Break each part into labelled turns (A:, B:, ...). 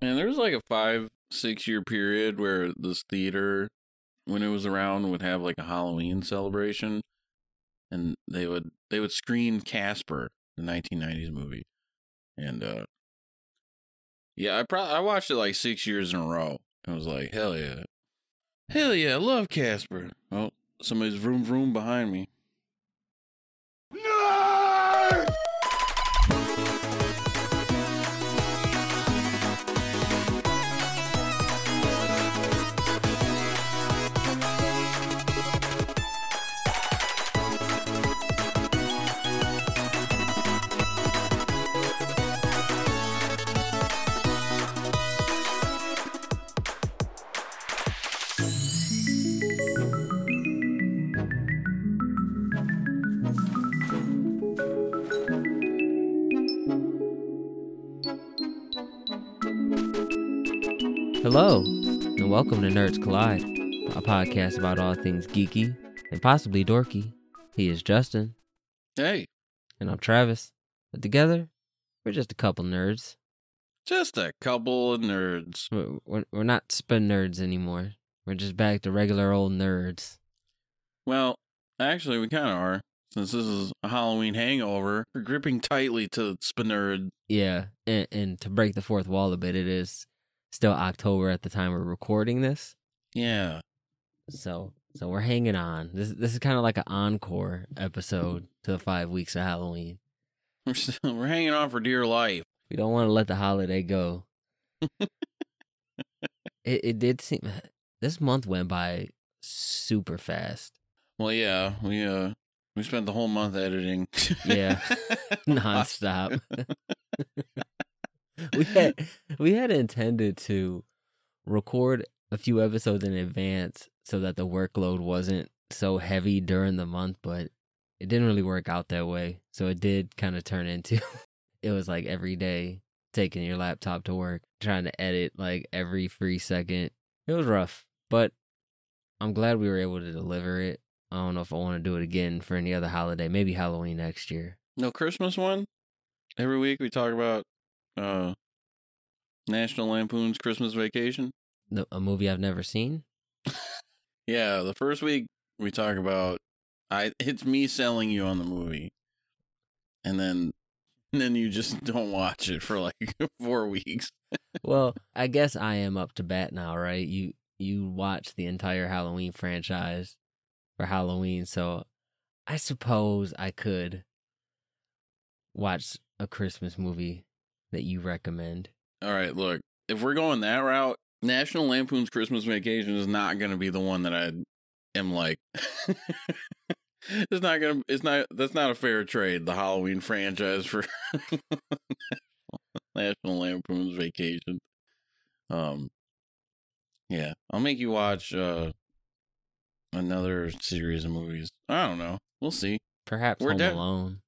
A: And there was like a five, six year period where this theater, when it was around, would have like a Halloween celebration, and they would they would screen Casper, the 1990s movie, and uh, yeah, I probably I watched it like six years in a row. I was like, hell yeah, hell yeah, I love Casper. Oh, somebody's vroom vroom behind me.
B: Hello, and welcome to Nerds Collide, a podcast about all things geeky and possibly dorky. He is Justin,
A: Hey,
B: and I'm Travis. But together, we're just a couple nerds.
A: just a couple of nerds.
B: We're, we're, we're not spin nerds anymore. We're just back to regular old nerds.
A: Well, actually, we kind of are. Since this is a Halloween hangover, we're gripping tightly to Spinerd.
B: Yeah, and, and to break the fourth wall a bit, it is still October at the time we're recording this.
A: Yeah.
B: So so we're hanging on. This this is kind of like an encore episode to the five weeks of Halloween.
A: We're still, we're hanging on for dear life.
B: We don't want to let the holiday go. it it did seem this month went by super fast.
A: Well, yeah, we uh we spent the whole month editing.
B: Yeah. Nonstop. we had we had intended to record a few episodes in advance so that the workload wasn't so heavy during the month, but it didn't really work out that way. So it did kind of turn into it was like every day taking your laptop to work, trying to edit like every free second. It was rough, but I'm glad we were able to deliver it. I don't know if I want to do it again for any other holiday, maybe Halloween next year.
A: no Christmas one. Every week we talk about uh National Lampoon's Christmas Vacation.
B: The, a movie I've never seen.
A: Yeah, the first week we talk about I it's me selling you on the movie. And then and then you just don't watch it for like 4 weeks.
B: well, I guess I am up to bat now, right? You you watch the entire Halloween franchise for Halloween, so I suppose I could watch a Christmas movie that you recommend.
A: All right, look, if we're going that route, National Lampoon's Christmas Vacation is not going to be the one that I am like. it's not going to, it's not, that's not a fair trade, the Halloween franchise for National Lampoon's Vacation. Um, yeah, I'll make you watch, uh, another series of movies. I don't know. We'll see.
B: Perhaps
A: We're
B: Home
A: de-
B: Alone.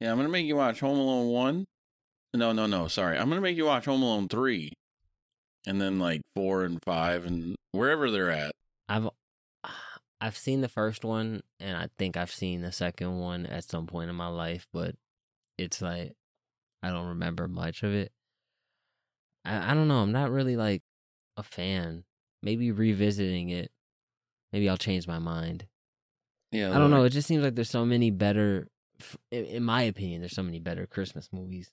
A: Yeah, I'm gonna make you watch Home Alone one. No, no, no. Sorry, I'm gonna make you watch Home Alone three, and then like four and five and wherever they're at.
B: I've I've seen the first one and I think I've seen the second one at some point in my life, but it's like I don't remember much of it. I, I don't know. I'm not really like a fan. Maybe revisiting it, maybe I'll change my mind.
A: Yeah,
B: I don't know. It just seems like there's so many better, in my opinion, there's so many better Christmas movies.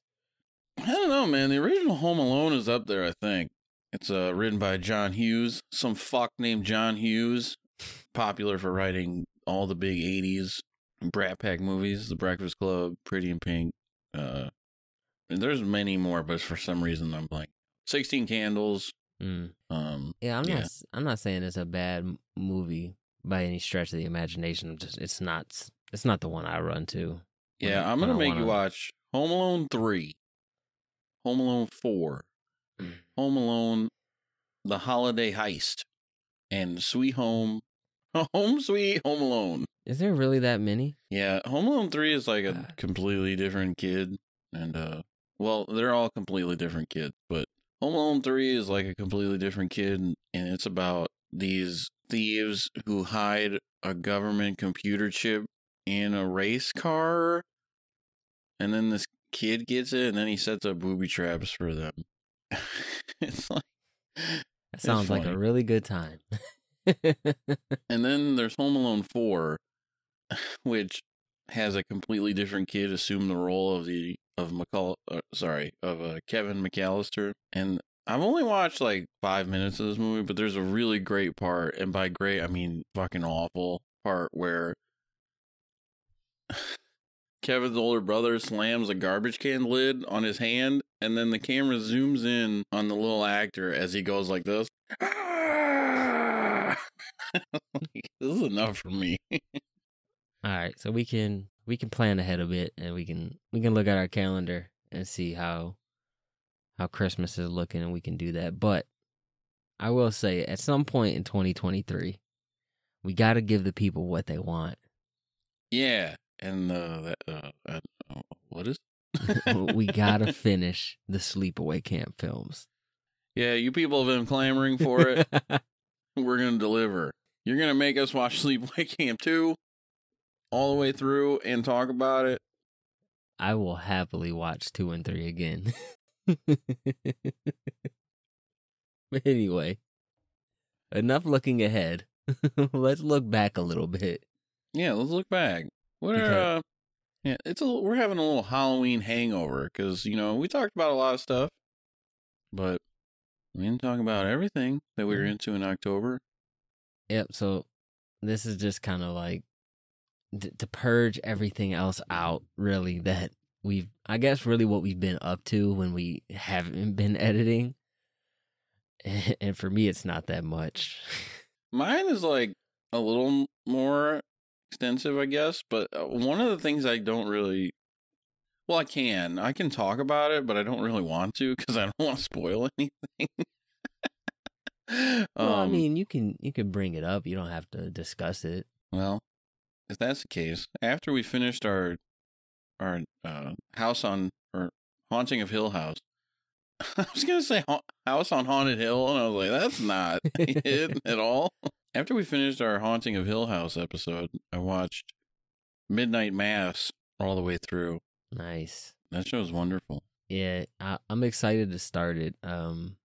A: I don't know, man. The original Home Alone is up there. I think it's uh written by John Hughes, some fuck named John Hughes, popular for writing all the big '80s Brat Pack movies, The Breakfast Club, Pretty in Pink. Uh, and there's many more, but for some reason I'm blank. Sixteen Candles.
B: Mm.
A: Um,
B: Yeah, I'm
A: Yeah.
B: not. I'm not saying it's a bad movie by any stretch of the imagination. I'm just, it's not. It's not the one I run to.
A: Yeah, I'm gonna make you
B: wanna-
A: watch Home Alone three, Home Alone four,
B: Mm.
A: Home Alone, The Holiday Heist, and Sweet Home, Home Sweet Home Alone.
B: Is there really that many?
A: Yeah, Home Alone three is like a
B: God.
A: completely different kid, and uh, well, they're all completely different kids, but Home Alone three is like a completely different kid, and it's about these thieves who hide a government computer chip in a race car, and then this kid gets it, and then he sets up booby traps for them. it's like
B: That sounds like a really good time.
A: And then there's Home Alone 4, which has a completely different kid assume the role of the of McCall uh, sorry, of uh, Kevin McAllister. And I've only watched like 5 minutes of this movie, but there's a really great part, and by great I mean fucking awful part where Kevin's older brother slams a garbage can lid on his hand, and then the camera zooms in on the little actor as he goes like this. Like, this is enough for me.
B: All right, so we can we can plan ahead a bit, and we can we can look at our calendar and see how how Christmas is looking, and we can do that. But I will say, at some point in 2023, we got to give the people what they want.
A: Yeah, and uh, that uh, uh, uh, what is?
B: we got to finish the Sleepaway Camp films.
A: Yeah, you people have been clamoring for it. We're gonna deliver. You're gonna make us watch Sleepaway Camp 2 all the way through and talk about it.
B: I will happily watch two and three again. but anyway, enough looking ahead. Let's look back a little bit.
A: Yeah, let's look back. What are
B: Okay.
A: uh, yeah, it's a we're having a little Halloween hangover because you know we talked about a lot of stuff, but we didn't talk about everything that we were
B: Mhm.
A: into in October.
B: Yep. So this is just kind of like t- to purge everything else out, really, that we've, I guess, really what we've been up to when we haven't been editing. And for me, it's not that much.
A: Mine is like a little more extensive, I guess, but uh, one of the things I don't really well, I can. I can talk about it, but I don't really want to because I don't want to spoil anything.
B: well, I
A: Um,
B: mean, you can you can bring it up. You don't have to discuss it.
A: Well, if that's the case, after we finished our our uh, house on or haunting of Hill House, I was gonna say ha- house on haunted hill, and I was like, that's not it at all. After we finished our haunting of Hill House episode, I watched Midnight Mass all the way through.
B: Nice.
A: That show is wonderful.
B: Yeah, I, I'm excited to start it. Um,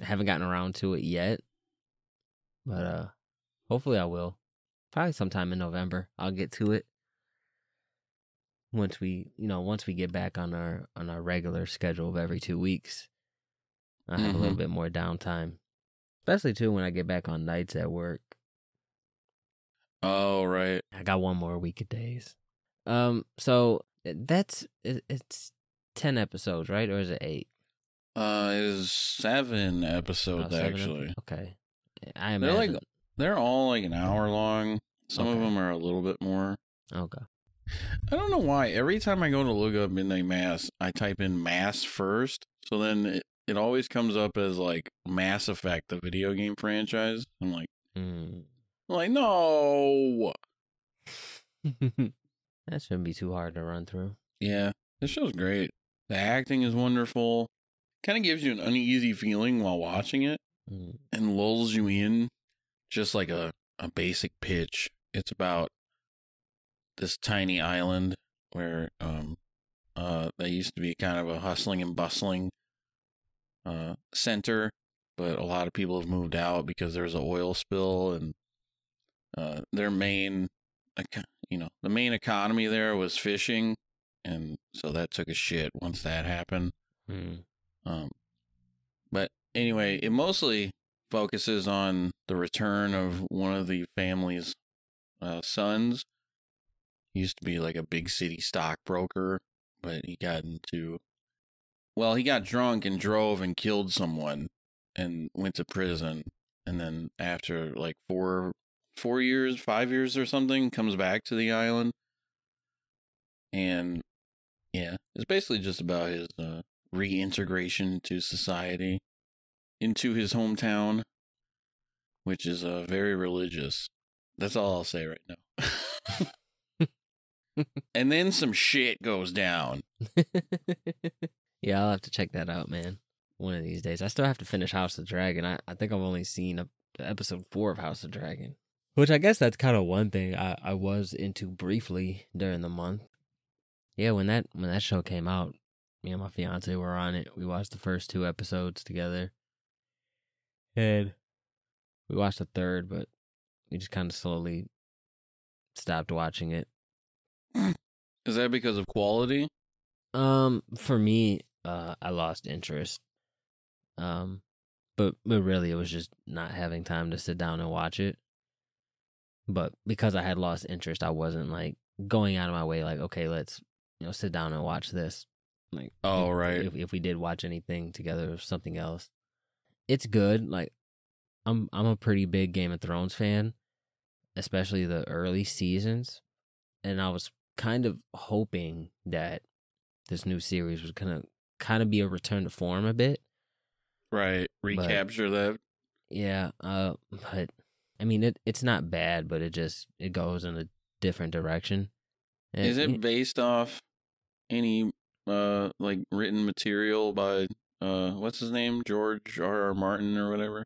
B: I haven't gotten around to it yet, but uh, hopefully I will. Probably sometime in November, I'll get to it. Once we, you know, once we get back on our on our regular schedule of every two weeks, I have a little
A: Mhm.
B: bit more downtime, especially too when I get back on nights at work.
A: Oh right,
B: I got one more week of days. Um, so that's it's ten episodes, right, or is it eight?
A: uh, it is seven episodes
B: Oh, seven
A: actually.
B: Okay. I
A: They're like- They're all like an hour long. Some of them are a little bit more.
B: okay.
A: I don't know why. Every time I go to look up Midnight Mass, I type in Mass first. So then it, it always comes up as like Mass Effect, the video game franchise. I'm like,
B: Mm.
A: I'm like no.
B: that shouldn't be too hard to run through.
A: Yeah, this show's great. The acting is wonderful. Kind of gives you an uneasy feeling while watching it
B: Mm.
A: and lulls you in just like a, a basic pitch. It's about this tiny island where um uh they used to be kind of a hustling and bustling uh center, but a lot of people have moved out because there's an oil spill and uh their main you know, the main economy there was fishing and so that took a shit once that happened.
B: Mm.
A: Um, but anyway, it mostly focuses on the return of one of the family's uh, sons. He used to be like a big city stockbroker, but he got into, well, he got drunk and drove and killed someone and went to prison. And then after like four, four years, five years or something, comes back to the island. And yeah, it's basically just about his uh, reintegration to society into his hometown, which is uh, very religious. That's all I'll say right now. and then some shit goes down.
B: yeah, I'll have to check that out, man. One of these days. I still have to finish House of Dragon. I, I think I've only seen a, episode four of House of Dragon. Which I guess that's kind of one thing I, I was into briefly during the month. Yeah, when that when that show came out, me and my fiance were on it. We watched the first two episodes together. And we watched the third, but we just kind of slowly stopped watching it.
A: Is that because of quality?
B: Um, for me, uh, I lost interest. Um, but but really, it was just not having time to sit down and watch it. But because I had lost interest, I wasn't like going out of my way, like, okay, let's you know sit down and watch this. Like,
A: Oh, right.
B: If if we did watch anything together or something else, it's good. Like, I'm I'm a pretty big Game of Thrones fan, especially the early seasons, and I was kind of hoping that this new series was gonna kind of be a return to form a bit.
A: Right. Recapture that.
B: Yeah, uh, but I mean, it it's not bad, but it just it goes in a different direction. And
A: Is it based off any uh like written material by uh what's his name? George R. R. Martin or whatever?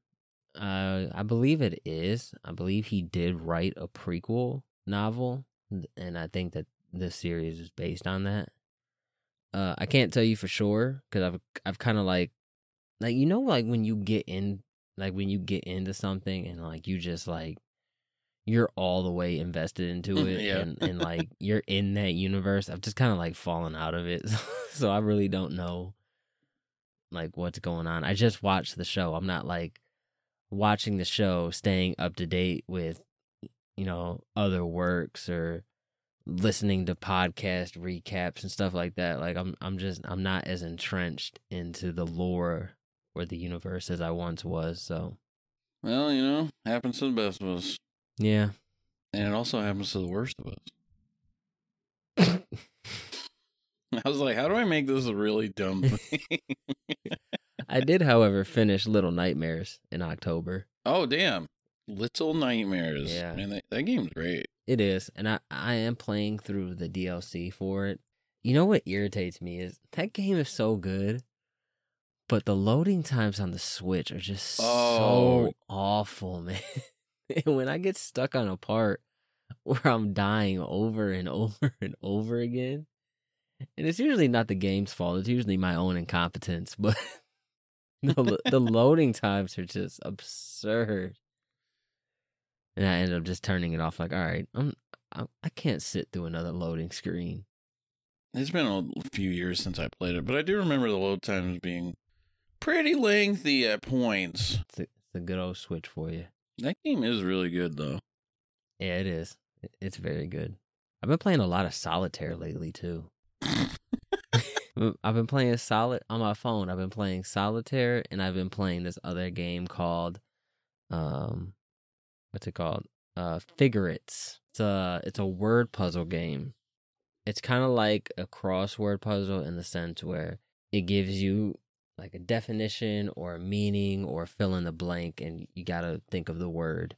B: Uh, I believe it is. I believe he did write a prequel novel, and I think that this series is based on that. Uh, I can't tell you for sure because I've I've kind of like, like you know, like when you get in, like when you get into something and like you just like, you're all the way invested into it,
A: Yeah.
B: and and like you're in that universe. I've just kind of like fallen out of it, so I really don't know, like what's going on. I just watched the show. I'm not like watching the show, staying up to date with, you know, other works or listening to podcast recaps and stuff like that. Like I'm I'm just I'm not as entrenched into the lore or the universe as I once was. So
A: Well, you know, happens to the best of us.
B: yeah.
A: And it also happens to the worst of us. I was like, how do I make this a really dumb thing?
B: I did, however, finish Little Nightmares in October.
A: oh damn. Little Nightmares.
B: Yeah.
A: Man, that, that game's great.
B: It is, and I I am playing through the DLC for it. You know what irritates me is that game is so good, but the loading times on the Switch are just
A: Oh.
B: so awful, man. and when I get stuck on a part where I'm dying over and over and over again, and it's usually not the game's fault; it's usually my own incompetence. But the the loading times are just absurd. And I ended up just turning it off. Like, all right, I'm I, I can't sit through another loading screen.
A: It's been a few years since I played it, but I do remember the load times being pretty lengthy at points.
B: It's a, it's a good old switch for you.
A: That game is really good though.
B: Yeah, it is. It's very good. I've been playing a lot of solitaire lately too. I've been playing solid on my phone. I've been playing solitaire, and I've been playing this other game called, um, what's it called? Uh, Figgerits. It's a it's a word puzzle game. It's kind of like a crossword puzzle in the sense where it gives you like a definition or a meaning or fill in the blank, and you gotta think of the word.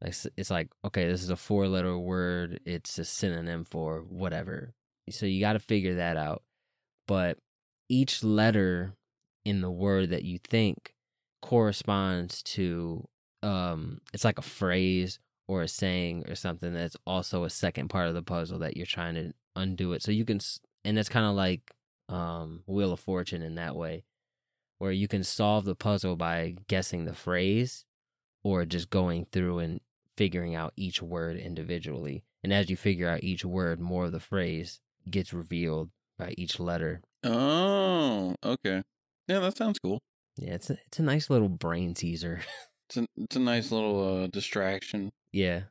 B: Like it's like okay, this is a four letter word. It's a synonym for whatever. So you got to figure that out. But each letter in the word that you think corresponds to um it's like a phrase or a saying or something that's also a second part of the puzzle that you're trying to undo it. So you can and it's kind of like um Wheel of Fortune in that way where you can solve the puzzle by guessing the phrase or just going through and figuring out each word individually. And as you figure out each word, more of the phrase gets revealed by each letter.
A: Oh, okay. Yeah, that sounds cool.
B: Yeah, it's a, it's a nice little brain teaser.
A: It's a it's a nice little uh distraction.
B: yeah,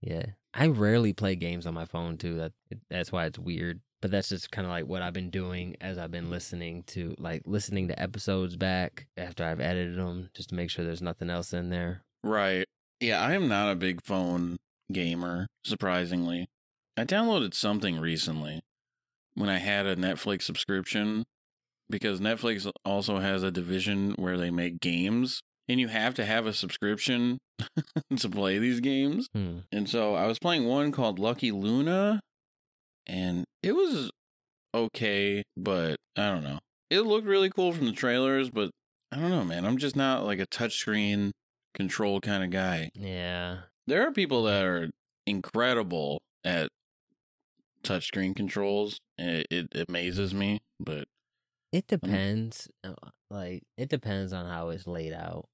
B: yeah. I rarely play games on my phone too. That that's why it's weird. But that's just kind of like what I've been doing as I've been listening to like listening to episodes back after I've edited them, just to make sure there's nothing else in there.
A: Right. Yeah, I am not a big phone gamer, surprisingly. I downloaded something recently when I had a Netflix subscription because Netflix also has a division where they make games and you have to have a subscription to play these games.
B: Hmm.
A: And so I was playing one called Lucky Luna and it was okay, but I don't know. It looked really cool from the trailers, but I don't know, man. I'm just not like a touchscreen control kind of guy.
B: Yeah,
A: There are people that are incredible at touchscreen controls. It, it amazes me, but
B: it depends. uh, Like it depends on how it's laid out.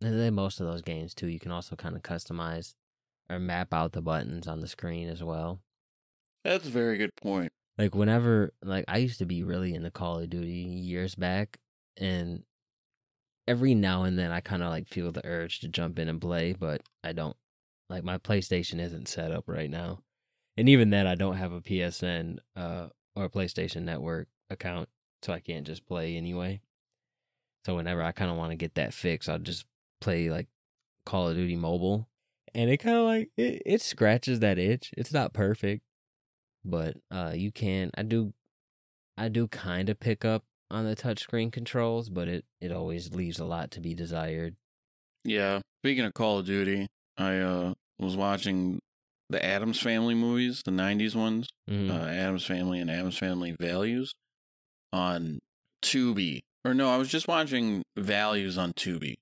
B: And then most of those games too, you can also kind of customize or map out the buttons on the screen as well.
A: That's a very good point.
B: Like whenever like I used to be really into Call of Duty years back and every now and then I kind of like feel the urge to jump in and play, but I don't. Like my PlayStation isn't set up right now. And even then I don't have a PSN uh or a PlayStation Network account, so I can't just play anyway. So whenever I kind of want to get that fix, I'll just play like Call of Duty Mobile, and it kind of like it, it scratches that itch. It's not perfect, but uh, you can. I do, I do kind of pick up on the touchscreen controls, but it it always leaves a lot to be desired.
A: Yeah. Speaking of Call of Duty, I uh was watching the Addams Family movies, the '90s ones,
B: Mhm.
A: uh, Addams Family and Addams Family Values, on Tubi. Or no, I was just watching Values on Tubi,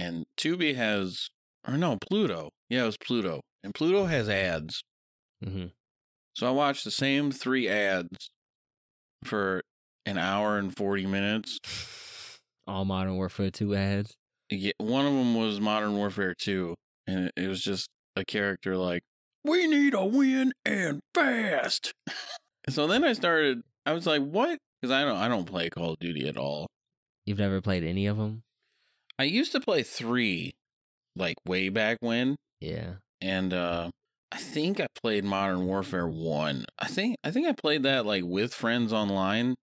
A: and Tubi has, or no, Pluto. Yeah, it was Pluto, and Pluto has ads.
B: hmm
A: So I watched the same three ads for an hour and 40 minutes.
B: All Modern Warfare 2 ads.
A: Yeah, one of them was Modern Warfare 2, and it, it was just a character like, "We need a win and fast." so then I started. I was like, "What?" Because I don't. I don't play Call of Duty at all.
B: You've never played any of them?
A: I used to play three, like way back when,
B: Yeah.
A: and uh I think I played Modern Warfare one. I think I think I played that like with friends online.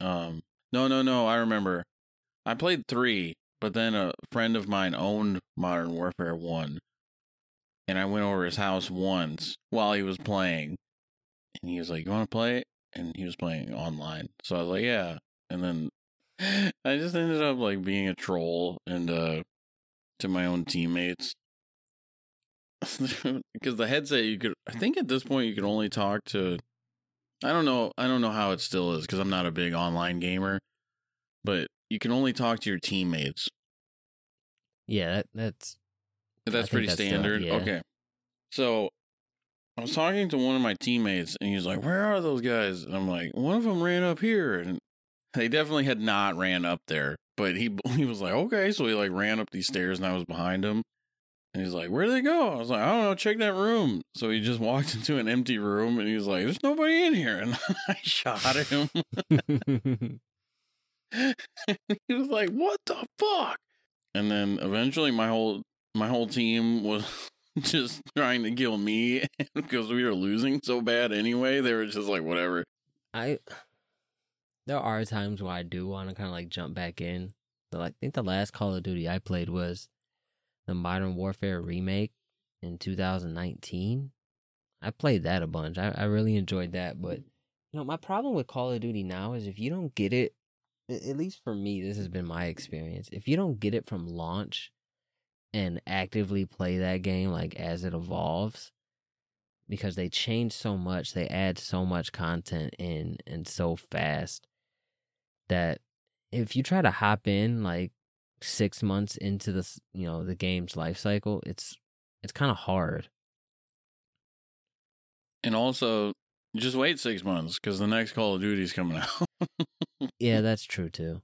A: Um, no, no, no. I remember. I played three, but then a friend of mine owned Modern Warfare one, and I went over his house once while he was playing, and he was like, "You want to play?" it?" And he was playing online, so I was like, "Yeah." And then I just ended up like being a troll and uh to my own teammates. Because the headset you could i think at this point you could only talk to i don't know i don't know how it still is because i'm not a big online gamer but you can only talk to your teammates.
B: Yeah, that, that's
A: that's pretty
B: that's still-
A: standard?
B: yeah.
A: okay. So i was talking to one of my teammates and he's like where are those guys? And i'm like one of them ran up here and they definitely had not ran up there but he he was like okay so he like ran up these stairs and i was behind him and he's like, Where'd they go? I was like, I don't know, check that room. So he just walked into an empty room and he was like, There's nobody in here. And I shot him. he was like, What the fuck? And then eventually my whole my whole team was just trying to kill me because we were losing so bad anyway. They were just like, whatever.
B: I there are times where I do want to kind of like jump back in. I think the last Call of Duty I played was the Modern Warfare remake in 2019. I played that a bunch. I, I really enjoyed that. But you know, my problem with Call of Duty now is if you don't get it, at least for me, this has been my experience. If you don't get it from launch and actively play that game like as it evolves, because they change so much, they add so much content in and so fast that if you try to hop in like six months into the you know the game's life cycle, it's it's kind of hard.
A: And also, just wait six months because the next Call of Duty is coming out.
B: Yeah, that's true too.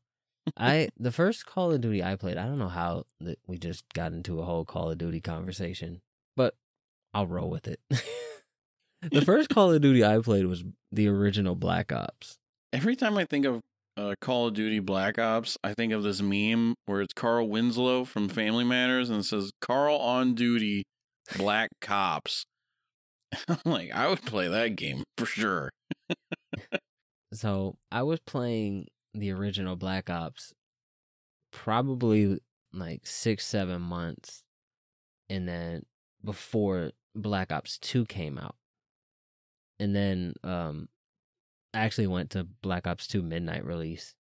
B: I the first Call of Duty I played, I don't know how that we just got into a whole Call of Duty conversation, but I'll roll with it. the first Call of Duty I played was the original Black Ops.
A: Every time I think of uh, Call of Duty Black Ops, I think of this meme where it's Carl Winslow from Family Matters and it says Carl on duty, Black Cops. I'm like, I would play that game for sure.
B: So I was playing the original Black Ops probably like six, seven months. And then before Black Ops 2 came out. And then um I actually went to Black Ops 2 midnight release.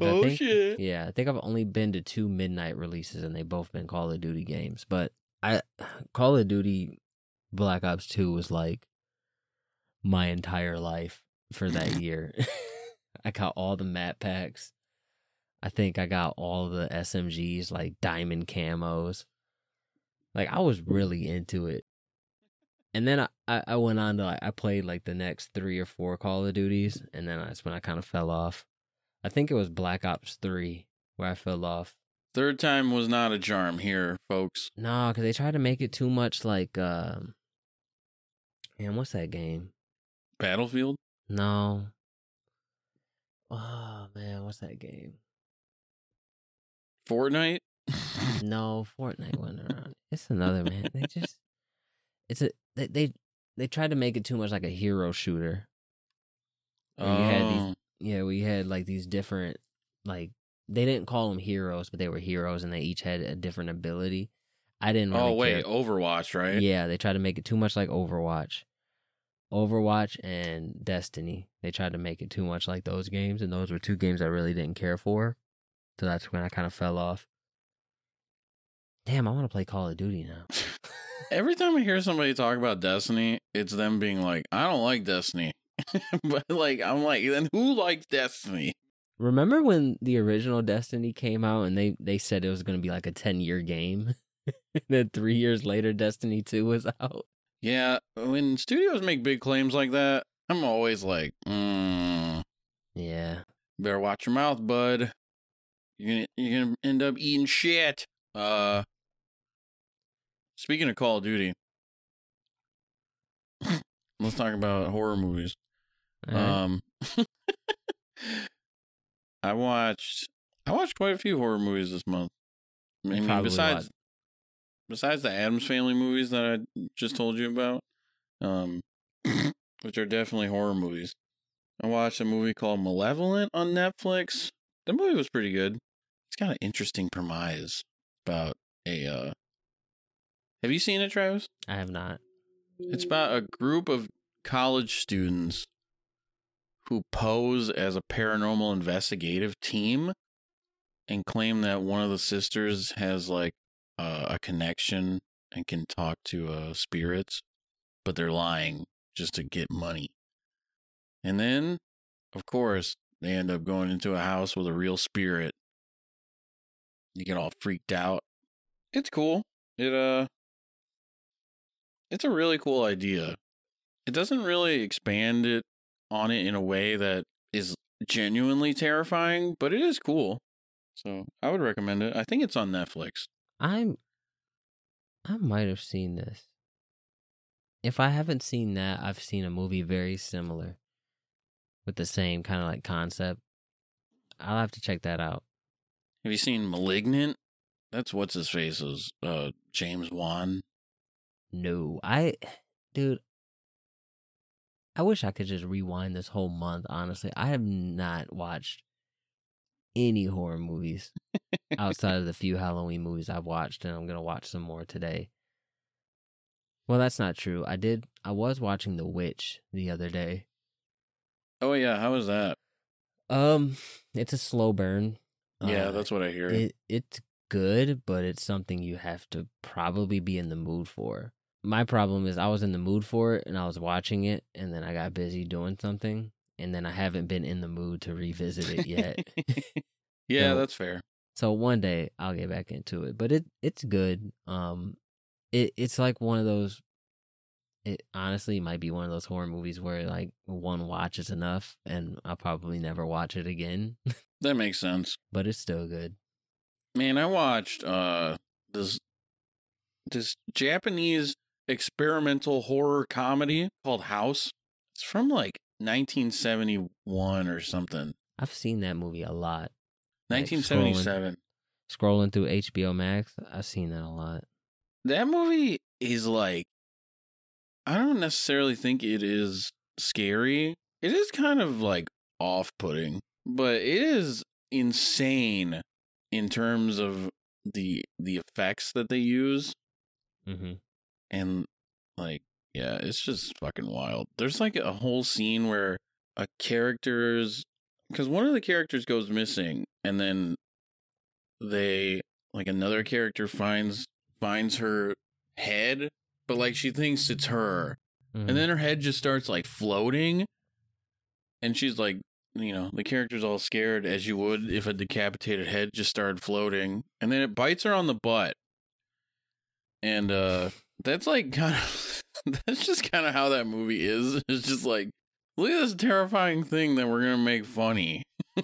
B: I
A: Oh
B: think-
A: shit!
B: Yeah, I think I've only been to two midnight releases and they both been Call of Duty games. But I Call of Duty Black Ops 2 was like my entire life for that year. I got all the map packs. I think I got all the SMGs like diamond camos. Like I was really into it. And then I, I, went on to like I played like the next three or four Call of Duties and then that's when I kind of fell off. I think it was Black Ops 3 where I fell off.
A: Third time was not a charm here, folks.
B: No, because they tried to make it too much like, um, man, what's that game?
A: Battlefield?
B: No. Oh man, what's that game?
A: Fortnite?
B: No, Fortnite went around. It's another man. They just, it's a they they they tried to make it too much like a hero shooter. You had these
A: Oh,
B: Yeah, we had like these different like they didn't call them heroes, but they were heroes and they each had a different ability. I didn't oh, really
A: oh wait,
B: care.
A: Overwatch, right?
B: Yeah, they tried to make it too much like Overwatch. Overwatch and Destiny. They tried to make it too much like those games, and those were two games I really didn't care for. So that's when I kind of fell off. Damn, I want to play Call of Duty now.
A: Every time I hear somebody talk about Destiny, it's them being like, I don't like Destiny. but like I'm like, then who likes Destiny?
B: Remember when the original Destiny came out and they they said it was going to be like a 10-year game? and then 3 years later Destiny 2 was out.
A: Yeah, when studios make big claims like that, I'm always like, mm,
B: Yeah.
A: better watch your mouth, bud. You're gonna you're gonna end up eating shit. Uh speaking of Call of Duty, let's talk about horror movies.
B: Right.
A: Um I watched I watched quite a few horror movies this month. I mean, besides besides the Addams Family movies that I just told you about, um, which are definitely horror movies. I watched a movie called Malevolent on Netflix. The movie was pretty good. It's got an interesting premise about a. uh Have you seen it, Travis?
B: I have not.
A: It's about a group of college students who pose as a paranormal investigative team and claim that one of the sisters has like uh, a connection and can talk to uh, spirits, but they're lying just to get money. And then, of course, they end up going into a house with a real spirit. You get all freaked out. It's cool. It uh it's a really cool idea. It doesn't really expand it on it in a way that is genuinely terrifying, but it is cool. So I would recommend it. I think it's on Netflix.
B: I'm I might have seen this. If I haven't seen that, I've seen a movie very similar with the same kind of like concept. I'll have to check that out.
A: Have you seen Malignant? That's what's his face is uh James Wan.
B: No, I, dude, I wish I could just rewind this whole month. Honestly, I have not watched any horror movies outside of the few Halloween movies I've watched, and I'm gonna watch some more today. Well, that's not true. I did. I was watching The Witch the other day.
A: Oh yeah, how was that?
B: Um, it's a slow burn.
A: Yeah,
B: Uh,
A: that's what I hear.
B: it it's good, but it's something you have to probably be in the mood for. My problem is I was in the mood for it and I was watching it and then I got busy doing something and then I haven't been in the mood to revisit it yet.
A: yeah,
B: So-
A: that's fair.
B: so one day I'll get back into it, but it it's good. Um it it's like one of those it honestly might be one of those horror movies where like one watch is enough and I'll probably never watch it again,
A: That makes sense.
B: but it's still good.
A: Man, I watched uh this this Japanese experimental horror comedy called House. It's from like 1971 or something.
B: I've seen that movie a lot. Like,
A: 1977.
B: scrolling through HBO Max, I've seen that a lot.
A: That movie is like I don't necessarily think it is scary. It is kind of like off-putting, but it is insane in terms of the the effects that they use
B: Mm-hmm.
A: And like yeah it's just fucking wild there's like a whole scene where a character's because one of the characters goes missing and then they like another character finds finds her head but like she thinks it's her
B: Mm-hmm.
A: and then her head just starts like floating and she's like you know the character's all scared as you would if a decapitated head just started floating and then it bites her on the butt and uh that's like kind of that's just kind of how that movie is it's just like look at this terrifying thing that we're gonna make funny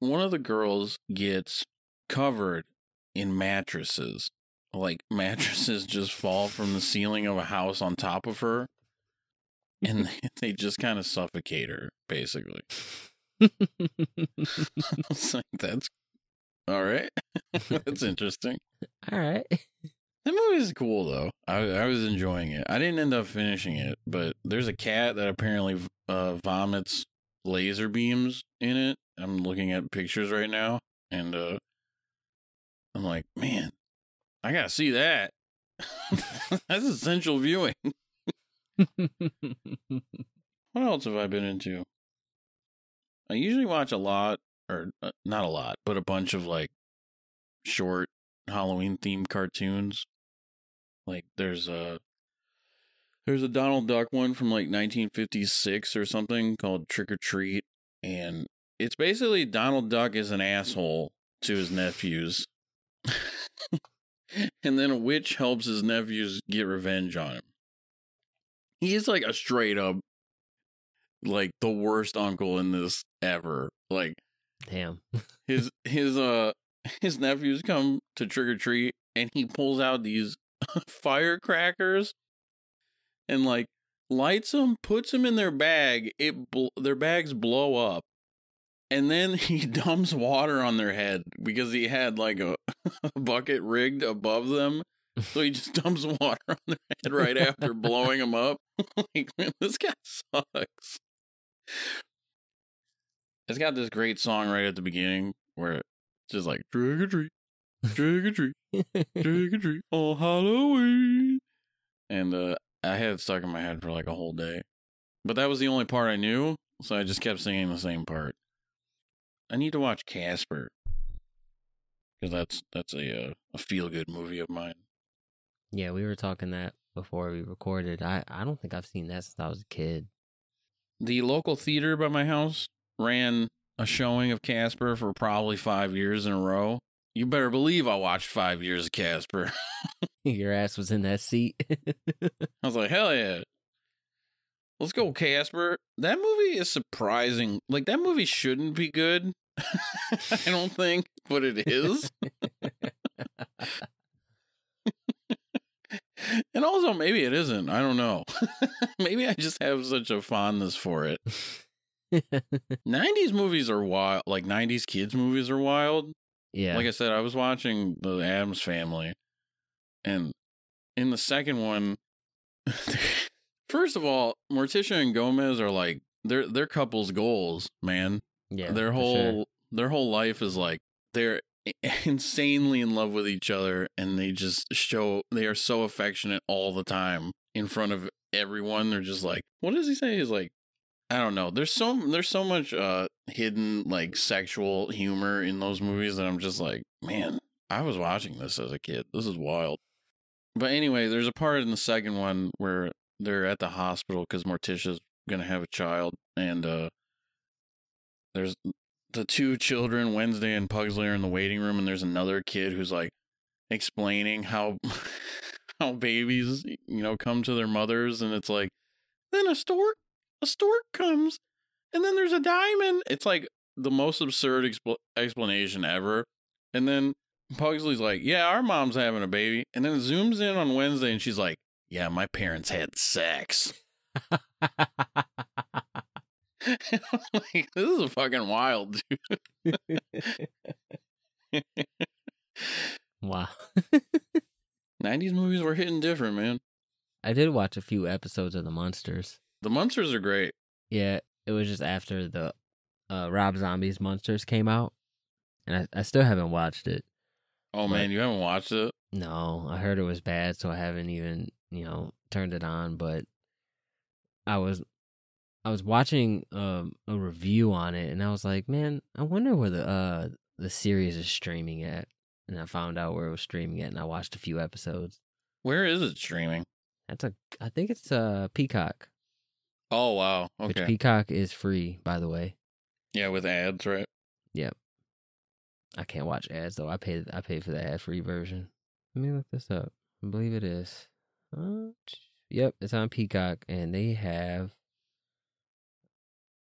A: one of the girls gets covered in mattresses. Like mattresses just fall from the ceiling of a house on top of her and they, just kind of suffocate her basically. I was like, that's all right. that's interesting.
B: All right.
A: That movie is cool though. I I was enjoying it. I didn't end up finishing it, but there's a cat that apparently uh, vomits laser beams in it. I'm looking at pictures right now, and uh, I'm like, man, I gotta see that. That's essential viewing. What else have I been into? I usually watch a lot, or uh, not a lot, but a bunch of like short Halloween themed cartoons. Like there's a there's a Donald Duck one from like 1956 or something called Trick or Treat, and it's basically Donald Duck is an asshole to his nephews. and then a witch helps his nephews get revenge on him. He's like a straight up like the worst uncle in this ever. Like
B: Damn.
A: his his uh his nephews come to trick or treat and he pulls out these firecrackers and like lights them, puts them in their bag. It bl- their bags blow up. And then he dumps water on their head because he had like a, a bucket rigged above them. So he just dumps water on their head right after blowing them up. like, man, this guy sucks. It's got this great song right at the beginning where it's just like trick or treat, trick or treat, trick or treat on Halloween. And uh, I had it stuck in my head for like a whole day. But that was the only part I knew, so I just kept singing the same part. I need to watch Casper. Because that's that's a uh, a feel good movie of mine.
B: yeah, we were talking that before we recorded. I, I don't think I've seen that since I was a kid.
A: The local theater by my house ran a showing of Casper for probably five years in a row. You better believe I watched five years of Casper.
B: Your ass was in that seat.
A: I was like, hell yeah. Let's go, Casper. That movie is surprising. Like, that movie shouldn't be good. I don't think, but it is. and also, maybe it isn't. I don't know. maybe I just have such a fondness for it. 90s movies are wild. Like, 90s kids movies are wild.
B: yeah.
A: Like I said, I was watching the Addams Family, and in the second one, first of all, Morticia and Gomez are like their their couple's goals, man.
B: yeah.
A: their whole
B: sure.
A: their whole life is like they're insanely in love with each other, and they just show they are so affectionate all the time in front of everyone. They're just like, what does he say? He's like, I don't know. There's so there's so much uh hidden like sexual humor in those movies that I'm just like, man, I was watching this as a kid. This is wild. But anyway, there's a part in the second one where they're at the hospital because Morticia's gonna have a child, and uh there's the two children, Wednesday and Pugsley, are in the waiting room, and there's another kid who's like explaining how how babies, you know, come to their mothers, and it's like, then a stork, a stork comes, and then there's a diamond. It's like the most absurd expl- explanation ever. And then Pugsley's like, "Yeah, our mom's having a baby," and then it zooms in on Wednesday, and she's like, "Yeah, my parents had sex." like, this is fucking wild, dude.
B: wow.
A: 90s movies were hitting different, man.
B: I did watch a few episodes of The Munsters.
A: The Munsters are great.
B: Yeah, it was just after the uh, Rob Zombie's Munsters came out, and I, I still haven't watched it.
A: Oh man, you haven't watched it?
B: No, I heard it was bad, so I haven't even you know turned it on. But I was I was watching um, a review on it, and I was like, man, I wonder where the uh the series is streaming at. And I found out where it was streaming at, and I watched a few episodes.
A: Where is it streaming?
B: That's a I think it's uh Peacock,
A: Oh wow.
B: which
A: Okay.
B: Peacock is free, by the way.
A: yeah, with ads, right? Yep.
B: I can't watch ads though. I paid I paid for the ad free version. Let me look this up. I believe it is. Uh, yep, it's on Peacock, and they have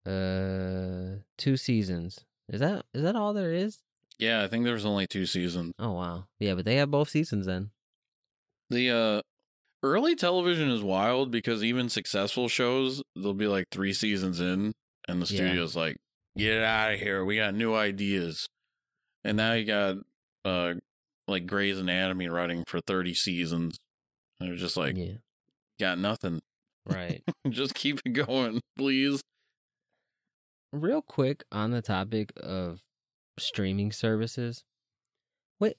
B: uh two seasons. Is that is that all there is?
A: Yeah, I think there's only two seasons.
B: Oh wow. Yeah, but they have both seasons then.
A: The uh early television is wild because even successful shows, they'll be like three seasons in, and the
B: Yeah.
A: studio's like, "Get out of here! We got new ideas." And now you got uh like Grey's Anatomy running for thirty seasons. And they're just like,
B: yeah.
A: got nothing.
B: Right.
A: just keep it going, please.
B: Real quick on the topic of streaming services. What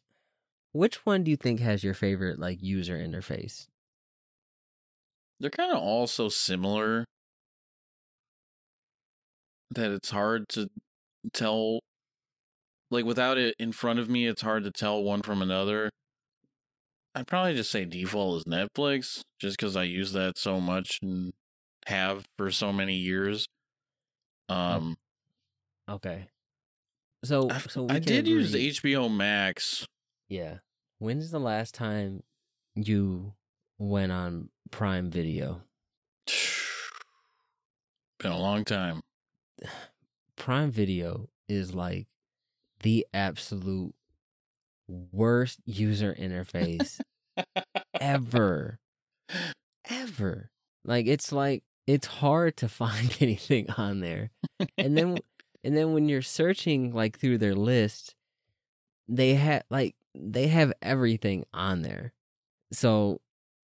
B: which one do you think has your favorite like user interface?
A: They're kind of all so similar that it's hard to tell. Like without it in front of me, it's hard to tell one from another. I'd probably just say default is Netflix, just because I use that so much and have for so many years. Um,
B: Okay. So
A: I,
B: so we
A: I did use
B: agree-
A: HBO Max.
B: Yeah. When's the last time you went on Prime Video?
A: Been a long time.
B: Prime Video is like the absolute worst user interface ever. Ever. Like it's like it's hard to find anything on there. And then and then when you're searching like through their list, they have like they have everything on there. So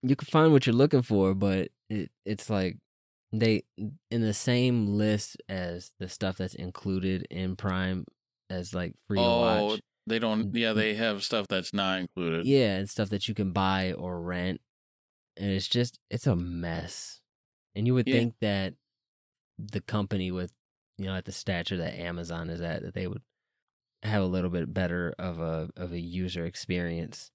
B: you can find what you're looking for, but it, it's like they in the same list as the stuff that's included in Prime as like free to
A: oh,
B: watch.
A: they don't. Yeah, they have stuff that's not included.
B: Yeah, and stuff that you can buy or rent. And it's just it's a mess. And you would
A: Yeah.
B: think that the company with you know at the stature that Amazon is at that they would have a little bit better of a of a user experience.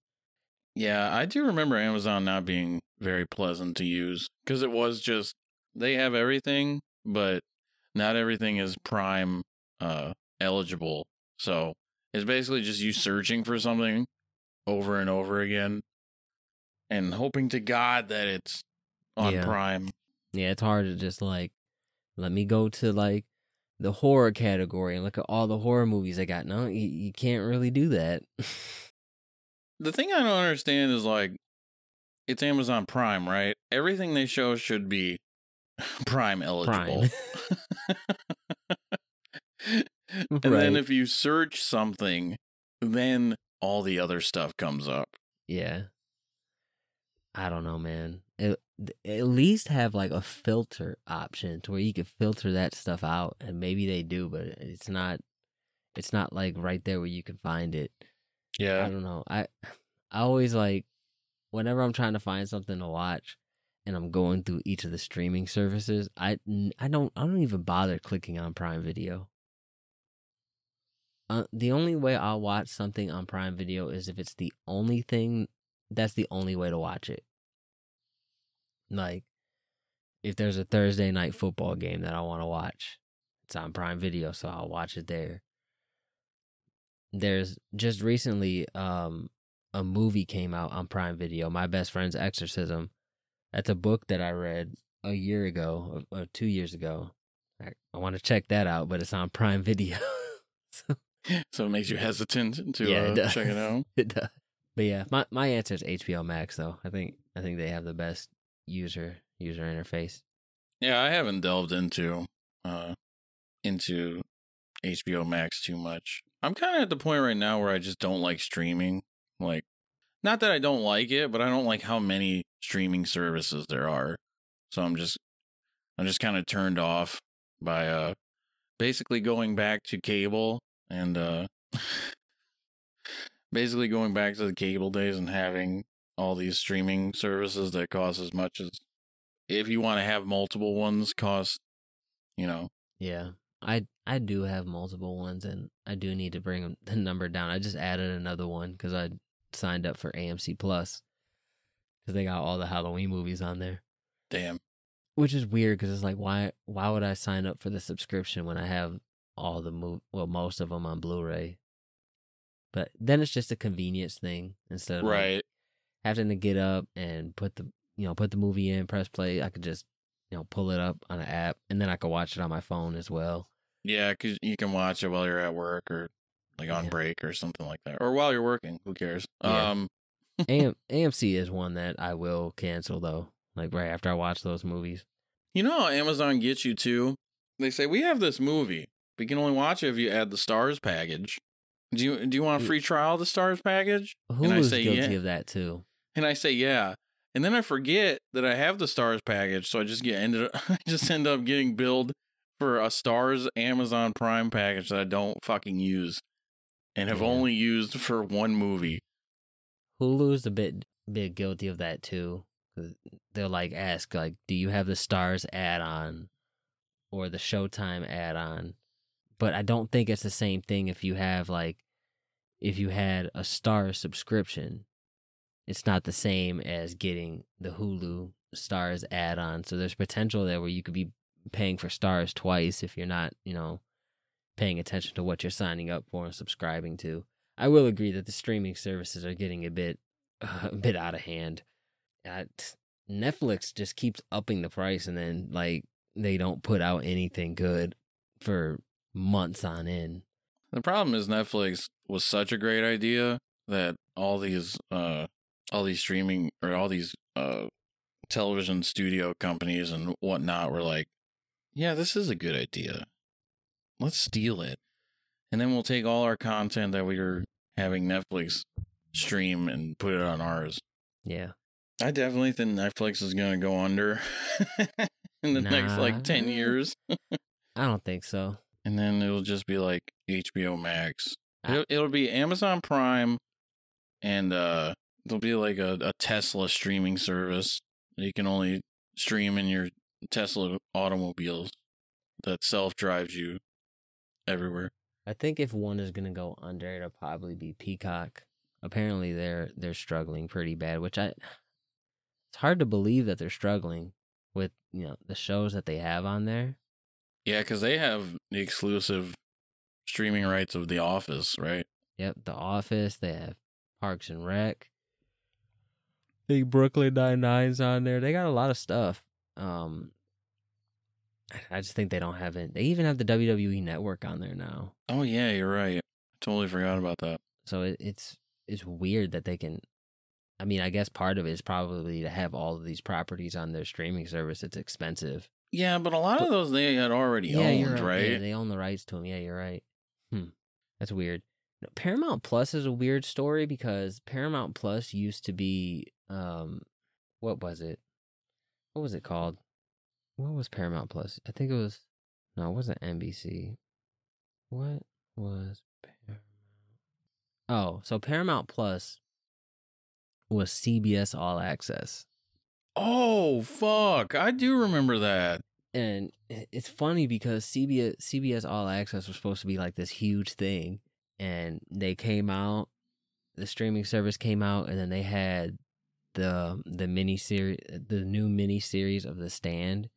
A: Yeah, I do remember Amazon not being very pleasant to use because it was just they have everything, but not everything is Prime uh, eligible. So it's basically just you searching for something over and over again and hoping to God that it's on
B: Yeah.
A: Prime.
B: Yeah, it's hard to just like let me go to like the horror category and look at all the horror movies I got. No, you, you can't really do that.
A: The thing I don't understand is like it's Amazon Prime, right? Everything they show should be Prime eligible. and then if you search something, then all the other stuff comes up.
B: Yeah. I don't know, man. At, at least have like a filter option to where you can filter that stuff out, and maybe they do, but it's not. It's not like right there where you can find it. I don't know. I I always like whenever I'm trying to find something to watch, and I'm going through each of the streaming services. I I don't I don't even bother clicking on Prime Video. Uh, the only way I'll watch something on Prime Video is if it's the only thing. That's the only way to watch it. Like, if there's a Thursday night football game that I want to watch, it's on Prime Video, so I'll watch it there. There's just recently um a movie came out on Prime Video, My Best Friend's Exorcism. That's a book that I read a year ago or, or two years ago. I, I want to check that out, but it's on Prime Video. so
A: So it makes you hesitant to
B: Yeah, it
A: uh, check it out.
B: it does. But yeah, my my answer is HBO Max though. I think I think they have the best user user interface.
A: Yeah, I haven't delved into uh into HBO Max too much. I'm kind of at the point right now where I just don't like streaming. Like not that I don't like it, but I don't like how many streaming services there are. So I'm just I'm just kind of turned off by uh basically going back to cable and uh basically going back to the cable days and having all these streaming services that cost as much as if you want to have multiple ones cost you know
B: Yeah, I I do have multiple ones, and I do need to bring the number down. I just added another one because I signed up for AMC Plus because they got all the Halloween movies on there.
A: damn
B: Which is weird because it's like why why would I sign up for the subscription when I have all the mov well most of them on Blu-ray? But then it's just a convenience thing instead of like,
A: right
B: having to get up and put the you know put the movie in, press play. I could just you know pull it up on an app, and then I could watch it on my phone as well.
A: Yeah, because you can watch it while you're at work or like on
B: Yeah.
A: break or something like that, or while you're working. Who cares?
B: Yeah.
A: Um,
B: AM, AMC is one that I will cancel though. Like right after I watch those movies.
A: you know how Amazon gets you too. They say we have this movie, but you can only watch it if you add the stars package. Do you do you want a free trial of the stars package? And I say,
B: guilty
A: yeah.
B: of that too.
A: And I say yeah, and then I forget that I have the stars package, so I just get ended. I just end up getting billed for a stars Amazon Prime package that I don't fucking use, and have
B: Yeah.
A: only used for one movie.
B: Hulu's a bit bit guilty of that too. They'll like ask like, "Do you have the Stars add-on or the Showtime add-on?" But I don't think it's the same thing if you have like if you had a Star subscription. It's not the same as getting the Hulu Stars add-on. So there's potential there where you could be paying for Stars twice if you're not, you know, paying attention to what you're signing up for and subscribing to. I will agree that the streaming services are getting a bit a bit out of hand. Uh, Netflix just keeps upping the price and then like they don't put out anything good for months on end.
A: The problem is Netflix was such a great idea that all these uh all these streaming or all these uh television studio companies and whatnot were like, Yeah, this is a good idea. Let's steal it. And then we'll take all our content that we were having Netflix stream and put it on ours.
B: Yeah.
A: I definitely think Netflix is gonna go under in the next like ten years.
B: I don't think so.
A: and then it'll just be like HBO Max.
B: Ah.
A: It'll, it'll be Amazon Prime, and uh, there'll be like a, a Tesla streaming service. That you can only stream in your Tesla automobiles that self drives you everywhere.
B: I think if one is gonna go under, it'll probably be Peacock. Apparently, they're they're struggling pretty bad, which I it's hard to believe that they're struggling with you know the shows that they have on there.
A: Yeah, because they have the exclusive streaming rights of The Office, right?
B: Yep, The Office. They have Parks and Rec. I think Brooklyn Nine Nine's on there. They got a lot of stuff. Um, I just think they don't have it. They even have the WWE Network on there now.
A: Oh yeah, you're right. I totally forgot about that.
B: So it, it's it's weird that they can. I mean, I guess part of it is probably to have all of these properties on their streaming service. It's expensive.
A: Yeah, but a lot of those they had already
B: yeah,
A: owned,
B: right.
A: right?
B: Yeah, they own the rights to them. Yeah, you're right. Hmm, that's weird. Paramount Plus is a weird story because Paramount Plus used to be, um, what was it? What was it called? What was Paramount Plus? I think it was. No, it wasn't NBC. What was Paramount? Oh, so Paramount Plus was CBS All Access.
A: Oh fuck! I do remember that.
B: and it's funny because CBS CBS All Access was supposed to be like this huge thing, and they came out, the streaming service came out, and then they had the the mini series, the new mini series of The Stand,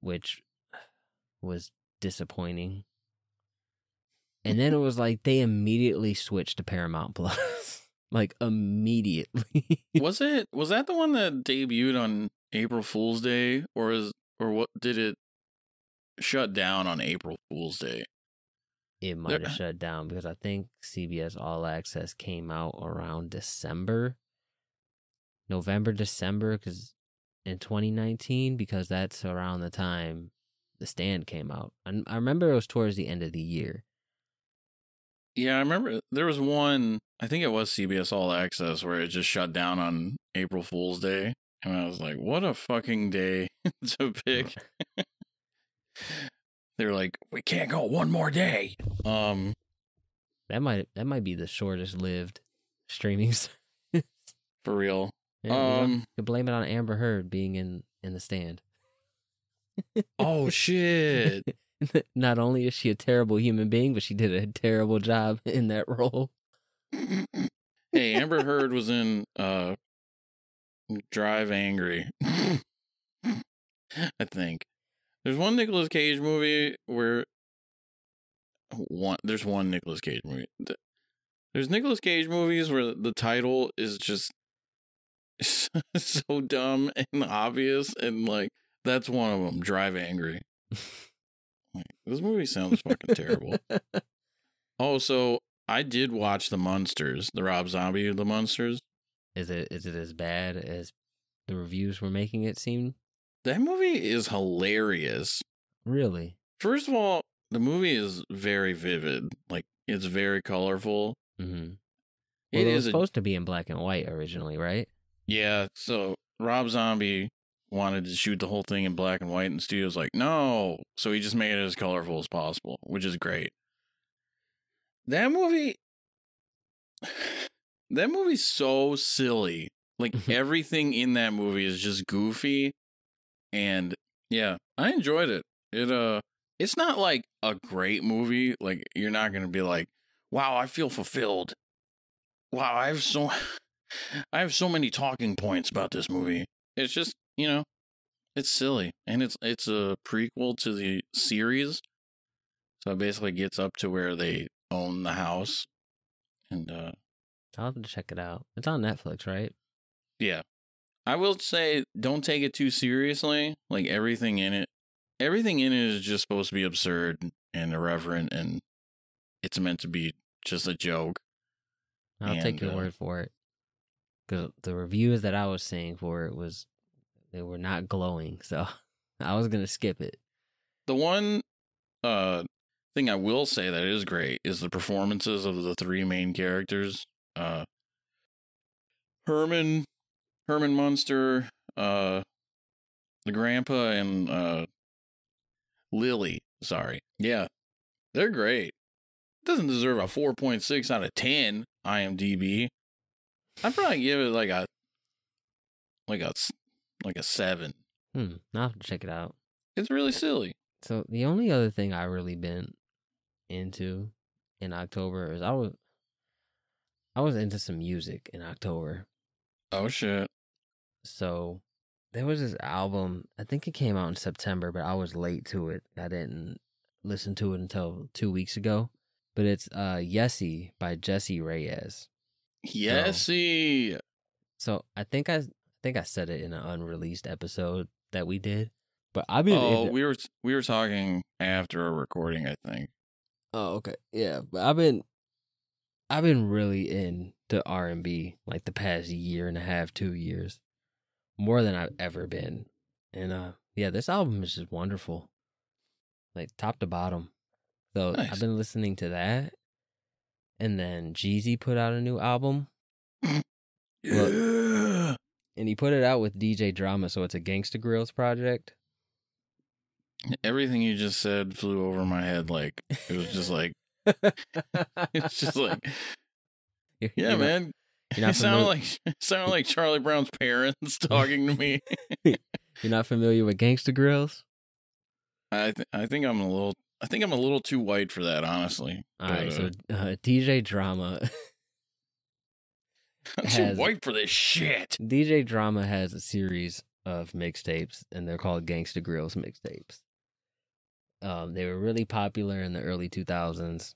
B: which was disappointing. And then it was like they immediately switched to Paramount Plus, like immediately.
A: was it? Was that the one that debuted on April Fool's Day, or is or what? Did it shut down on April Fool's Day?
B: it might have shut down because I think CBS All Access came out around December, November, December, because in 2019, because that's around the time the stand came out. And I remember it was towards the end of the year.
A: Yeah, I remember there was one. I think it was CBS All Access where it just shut down on April Fool's Day, and I was like, "What a fucking day to pick." they were like, "We can't go one more day." Um,
B: That might that might be the shortest lived streaming.
A: for real.
B: Yeah,
A: Um.
B: you blame it on Amber Heard being in in the stand.
A: Oh shit.
B: Not only is she a terrible human being, but she did a terrible job in that role.
A: hey, Amber Heard was in uh Drive Angry. I think. There's one Nicolas Cage movie where one there's one Nicolas Cage movie. There's Nicolas Cage movies where the title is just so dumb and obvious and like that's one of them, Drive Angry. Like, this movie sounds fucking terrible. Oh, so I did watch The Munsters the Rob Zombie The Munsters
B: Is it is it as bad as the reviews were making it seem?
A: That movie is hilarious.
B: Really?
A: First of all, the movie is very vivid. Like it's very colorful.
B: Mm-hmm.
A: It
B: Well, it
A: is
B: was
A: a-
B: supposed to be in black and white originally, right?
A: Yeah, so Rob Zombie wanted to shoot the whole thing in black and white, and the studio's like, no. So he just made it as colorful as possible, which is great. That movie, that movie's so silly. Like everything in that movie is just goofy, and yeah, I enjoyed it. It uh, it's not like a great movie. Like you're not gonna be like, wow, I feel fulfilled. Wow, I have so, I have so many talking points about this movie. It's just you know, it's silly, and it's it's a prequel to the series, so it basically gets up to where they own the house, and uh,
B: I'll have to check it out. It's on Netflix, right?
A: Yeah. I will say don't take it too seriously. Like everything in it everything in it is just supposed to be absurd and irreverent and it's meant to be just a joke.
B: I'll take your
A: uh,
B: word for it. Because the reviews that I was seeing for it was they were not glowing, so I was gonna skip it.
A: The one uh thing I will say that is great is the performances of the three main characters. Uh Herman Herman Munster, uh the grandpa and uh Lily, sorry. Yeah. They're great. Doesn't deserve a 4.6 out of 10 IMDb. I'd probably give it like a like a like a 7.
B: Hmm. I'll have to check it out.
A: It's really silly.
B: So the only other thing I really been into in October is I was I was into some music in October.
A: Oh shit.
B: So there was this album, I think it came out in September, but I was late to it. I didn't listen to it until two weeks ago. But it's uh Yessie by Jessie Reyez.
A: Yessie.
B: So I think I, I think I said it in an unreleased episode that we did. But I've been
A: Oh, we were we were talking after a recording, I think.
B: Oh, okay. Yeah, but I've been I've been really into R and B like the past year and a half, two years. More than I've ever been. And uh yeah, this album is just wonderful. Like top to bottom. So
A: Nice.
B: I've been listening to that. And then Jeezy put out a new album.
A: Yeah.
B: And he put it out with DJ Drama, so it's a Gangsta Grillz project.
A: Everything you just said flew over my head like it was just like it's just like yeah,
B: you're not-
A: man.
B: you're not
A: It sounded
B: familiar-
A: like it sounded like Charlie Brown's parents talking to me.
B: You're not familiar with Gangsta Grillz?
A: I th- I think I'm a little I think I'm a little too white for that, honestly.
B: All right,
A: But,
B: so uh, DJ Drama
A: I'm too white for this shit.
B: DJ Drama has a series of mixtapes, and they're called Gangsta Grillz mixtapes. Um, they were really popular in the early 2000s.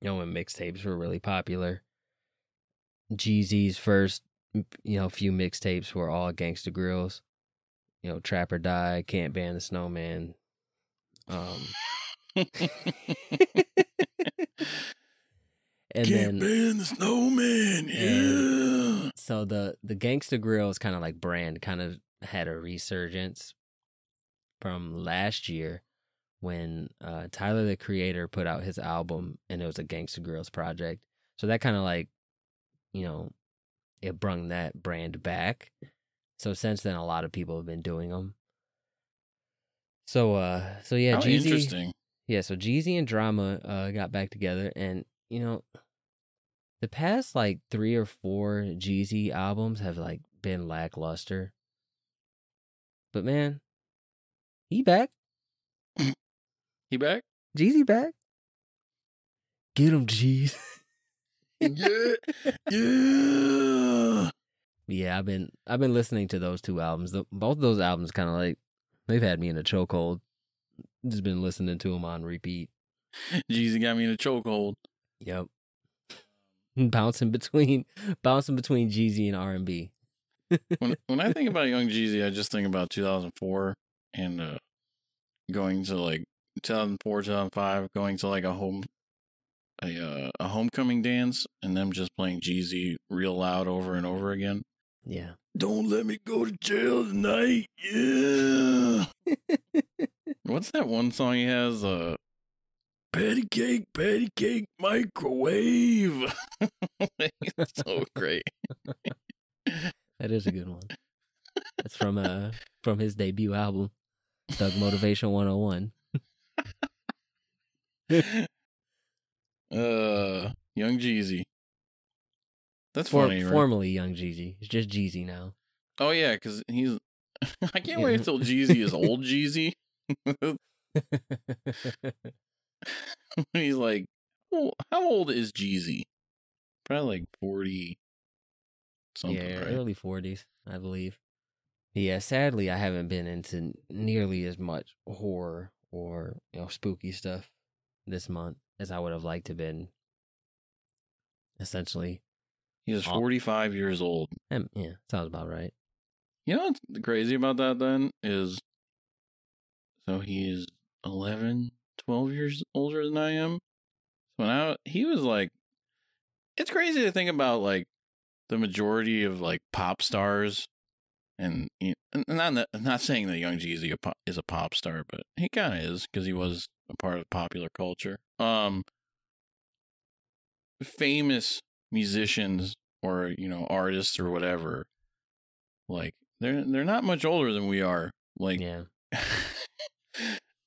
B: You know, when mixtapes were really popular. Jeezy's first, you know, few mixtapes were all Gangsta Grillz. You know, Trap or Die, Can't Ban the Snowman. Um, and then
A: ban the snowman.
B: Yeah. so the the gangsta grillz kind of like brand kind of had a resurgence from last year when uh tyler the creator put out his album and it was a gangsta grillz project so that kind of like you know it brung that brand back so since then a lot of people have been doing them so uh so yeah
A: How
B: Jeezy,
A: interesting.
B: yeah, so Jeezy and Drama uh got back together and you know the past like 3 or 4 Jeezy albums have like been lackluster. But man, he back.
A: He back?
B: Jeezy back. Get him, Jeez.
A: yeah. Yeah.
B: yeah, I've been I've been listening to those two albums. The, both of those albums kind of like they've had me in a chokehold. Just been listening to them on repeat.
A: Jeezy got me in a chokehold.
B: Yep. bouncing between bouncing between Jeezy and R and B.
A: When when I think about Young Jeezy, I just think about 2004 and uh, going to like 2004, 2005, going to like a home, a uh, a homecoming dance, and them just playing Jeezy real loud over and over again.
B: Yeah.
A: Don't let me go to jail tonight. Yeah. What's that one song he has? Uh, patty cake, patty cake, microwave. it's so great.
B: That is a good one. That's from uh from his debut album, Thug Motivation 101.
A: uh, Young Jeezy. That's
B: For,
A: funny, right?
B: Formerly Young Jeezy. It's just Jeezy now.
A: Oh yeah, because he's. I can't
B: Yeah.
A: wait until Jeezy is old Jeezy. he's like, well, how old is Jeezy? Probably like forty. Something,
B: yeah,
A: right?
B: early 40s, I believe. Yeah, sadly, I haven't been into nearly as much horror or you know spooky stuff this month as I would have liked to been. Essentially,
A: He is
B: Oh.
A: forty-five years old.
B: Um, yeah, sounds about right.
A: You know what's crazy about that then is so he's 11, 12 years older than I am. So now he was like it's crazy to think about like the majority of like pop stars and you know, not that- not saying that Young Jeezy is a pop star, but he kind of is because he was a part of popular culture. Um famous musicians or you know artists or whatever like they're they're not much older than we are like
B: Yeah,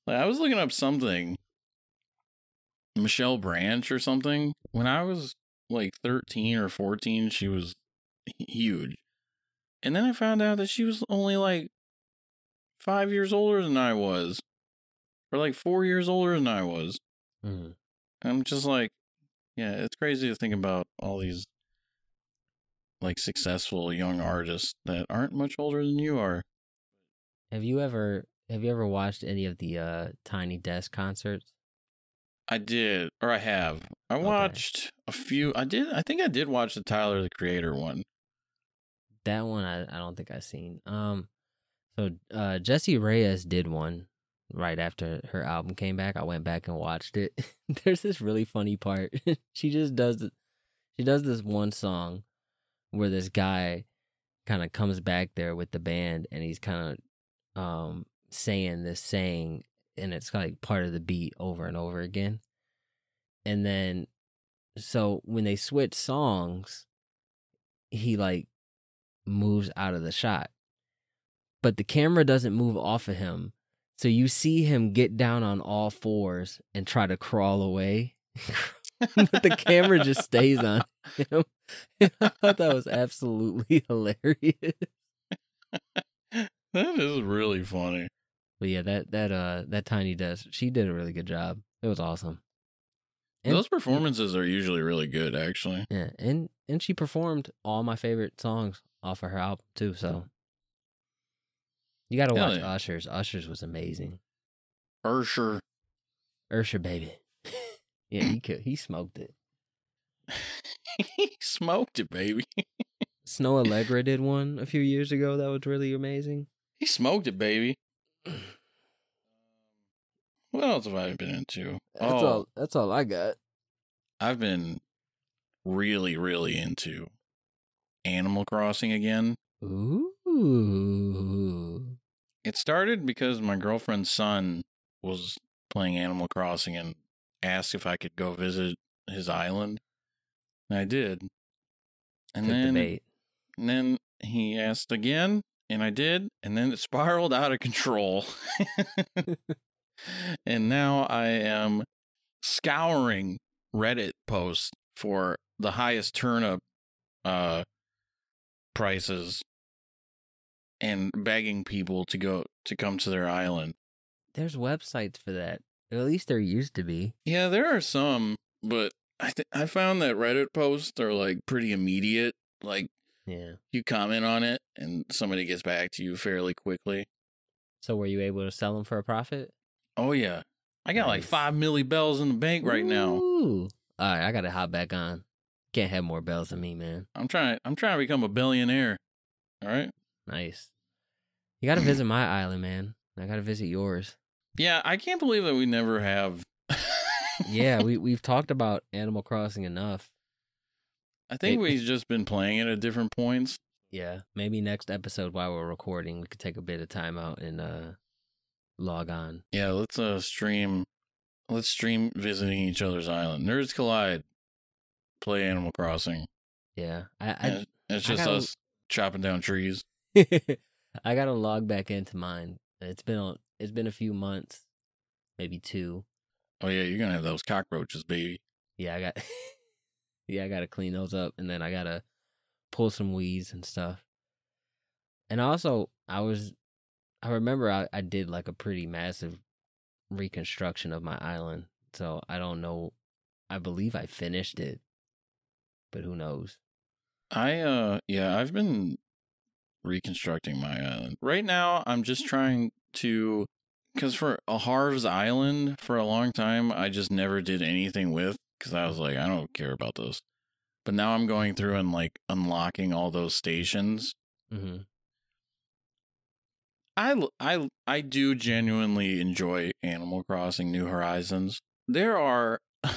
A: like I was looking up something. Michelle Branch or something. When I was like 13 or 14 she was huge. And then I found out that she was only like 5 years older than I was or like 4 years older than I was.
B: Mhm.
A: I'm just like, yeah, it's crazy to think about all these like successful young artists that aren't much older than you are.
B: Have you ever have you ever watched any of the uh Tiny Desk concerts?
A: I did, or I have. I
B: Okay.
A: watched a few. I did. I think I did watch the Tyler the Creator one.
B: That one I, I don't think I've seen. Um so uh Jessie Reyez did one right after her album came back. I went back and watched it. There's this really funny part. she just does she does this one song where this guy kind of comes back there with the band and he's kind of um saying this saying and it's like part of the beat over and over again. And then so when they switch songs, he like moves out of the shot. But the camera doesn't move off of him. So you see him get down on all fours and try to crawl away. but the camera just stays on him. I thought that was absolutely hilarious.
A: That is really funny.
B: But yeah, that that uh that tiny desk, she did a really good job. It was awesome. And-
A: Those performances are usually really good, actually.
B: Yeah, and and she performed all my favorite songs off of her album too. So you got to watch
A: yeah.
B: Usher's. Usher's was amazing.
A: Ursher.
B: Usher baby. yeah, he could, he smoked it.
A: he smoked it, baby.
B: Snoh Aalegra did one a few years ago that was really amazing.
A: He smoked it, baby. What else have I been into?
B: That's
A: oh,
B: all. That's all I got.
A: I've been really, really into Animal Crossing again.
B: Ooh.
A: It started because my girlfriend's son was playing Animal Crossing and asked if I could go visit his island. And I did. And
B: Good
A: then
B: debate.
A: and then he asked again, and I did, and then it spiraled out of control. and now I am scouring Reddit posts for the highest turnip uh prices and begging people to go to come to their island.
B: There's websites for that. At least there used to be.
A: Yeah, there are some, but I th- I found that Reddit posts are like pretty immediate. Like
B: Yeah.
A: you comment on it and somebody gets back to you fairly quickly.
B: So were you able to sell them for a profit?
A: Oh yeah. I got like five milli bells in the bank right now.
B: Ooh. All right, I gotta hop back on. Can't have more bells than me, man.
A: I'm trying I'm trying to become a billionaire. All right.
B: Nice. You gotta visit my island, man. I gotta visit yours.
A: Yeah, I can't believe that we never have.
B: yeah, we we've talked about Animal Crossing enough.
A: I think
B: It-
A: we've just been playing it at different points.
B: Yeah, maybe next episode while we're recording, we could take a bit of time out and uh log on.
A: Yeah, let's uh stream. Let's stream visiting each other's island. Nerds collide. Play Animal Crossing.
B: Yeah, I
A: And it's
B: I
A: just
B: gotta-
A: us chopping down trees.
B: I gotta log back into mine. It's been a, it's been a few months, maybe two.
A: Oh yeah, you're gonna have those cockroaches, baby.
B: Yeah, I got yeah, I gotta clean those up, and then I gotta pull some weeds and stuff. And also, I was I remember I, I did like a pretty massive reconstruction of my island, so I don't know. I believe I finished it, but who knows?
A: I uh yeah, I've been reconstructing my island. Right now, I'm just trying to cuz for a Harv's Island for a long time, I just never did anything with cuz I was like, I don't care about this. But now I'm going through and like unlocking all those stations.
B: Mm-hmm.
A: i i do genuinely enjoy Animal Crossing New Horizons. There are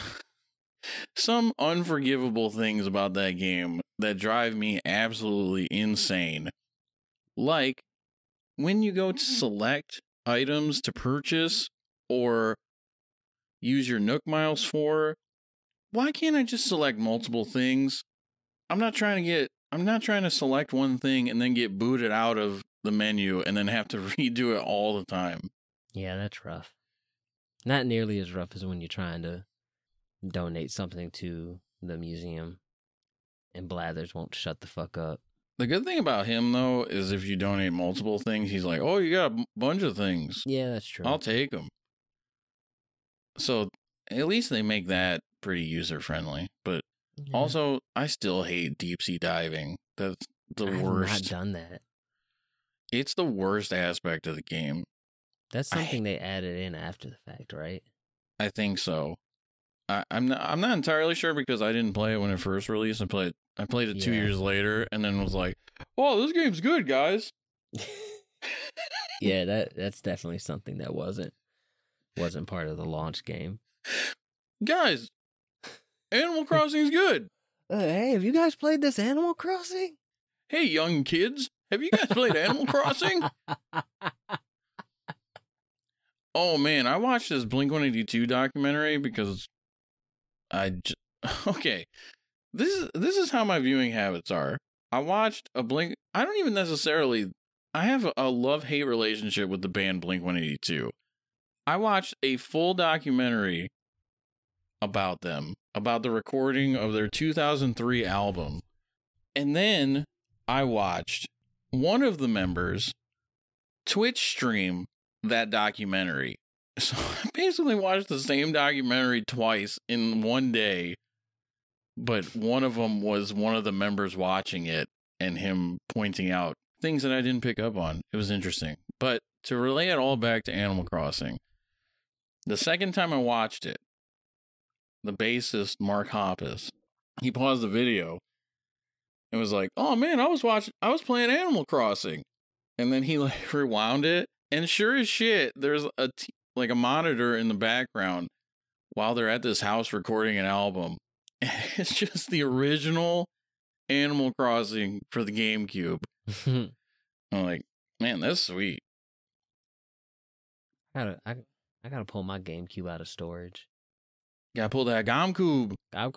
A: some unforgivable things about that game that drive me absolutely insane. Like when you go to mm. select items to purchase or use your Nook miles for, why can't I just select multiple things? I'm not trying to get I'm not trying to select one thing and then get booted out of the menu and then have to redo it all the time.
B: Yeah, that's rough. Not nearly as rough as when you're trying to donate something to the museum, and Blathers won't shut the fuck up.
A: The good thing about him though is if you donate multiple things, he's like, "Oh, you got a bunch of things.
B: Yeah, that's true.
A: I'll take them." So at least they make that pretty user friendly. But
B: Yeah.
A: also, I still hate deep sea diving. That's the worst.
B: I have not done that.
A: It's the worst aspect of the game.
B: That's
A: I-
B: something they added in after the fact, right?
A: I think so. I, I'm not. I'm not entirely sure because I didn't play it when it first released. I played. I played it two years later, and then was like, "Oh, this game's good, guys."
B: yeah, that that's definitely something that wasn't wasn't part of the launch game.
A: Guys, Animal Crossing's good.
B: Uh, hey, have you guys played this Animal Crossing?
A: Hey, young kids, have you guys played Animal Crossing? Oh man, I watched this Blink 182 documentary because I j- okay. This is this is how my viewing habits are. I watched a Blink I don't even necessarily I have a, a love-hate relationship with the band Blink 182. I watched a full documentary about them, about the recording of their 2003 album. And then I watched one of the members Twitch stream that documentary. So I basically watched the same documentary twice in one day, but one of them was one of the members watching it and him pointing out things that I didn't pick up on. It was interesting. But to relay it all back to Animal Crossing, the second time I watched it, the bassist Mark Hoppus, he paused the video and was like, "Oh man, I was watching, I was playing Animal Crossing," and then he like rewound it, and sure as shit, there's a t- like a monitor in the background while they're at this house recording an album. It's just the original Animal Crossing for the GameCube. I'm like, man, that's sweet.
B: I gotta, I, I gotta pull my GameCube out of storage.
A: Gotta pull that GameCube.
B: I'm.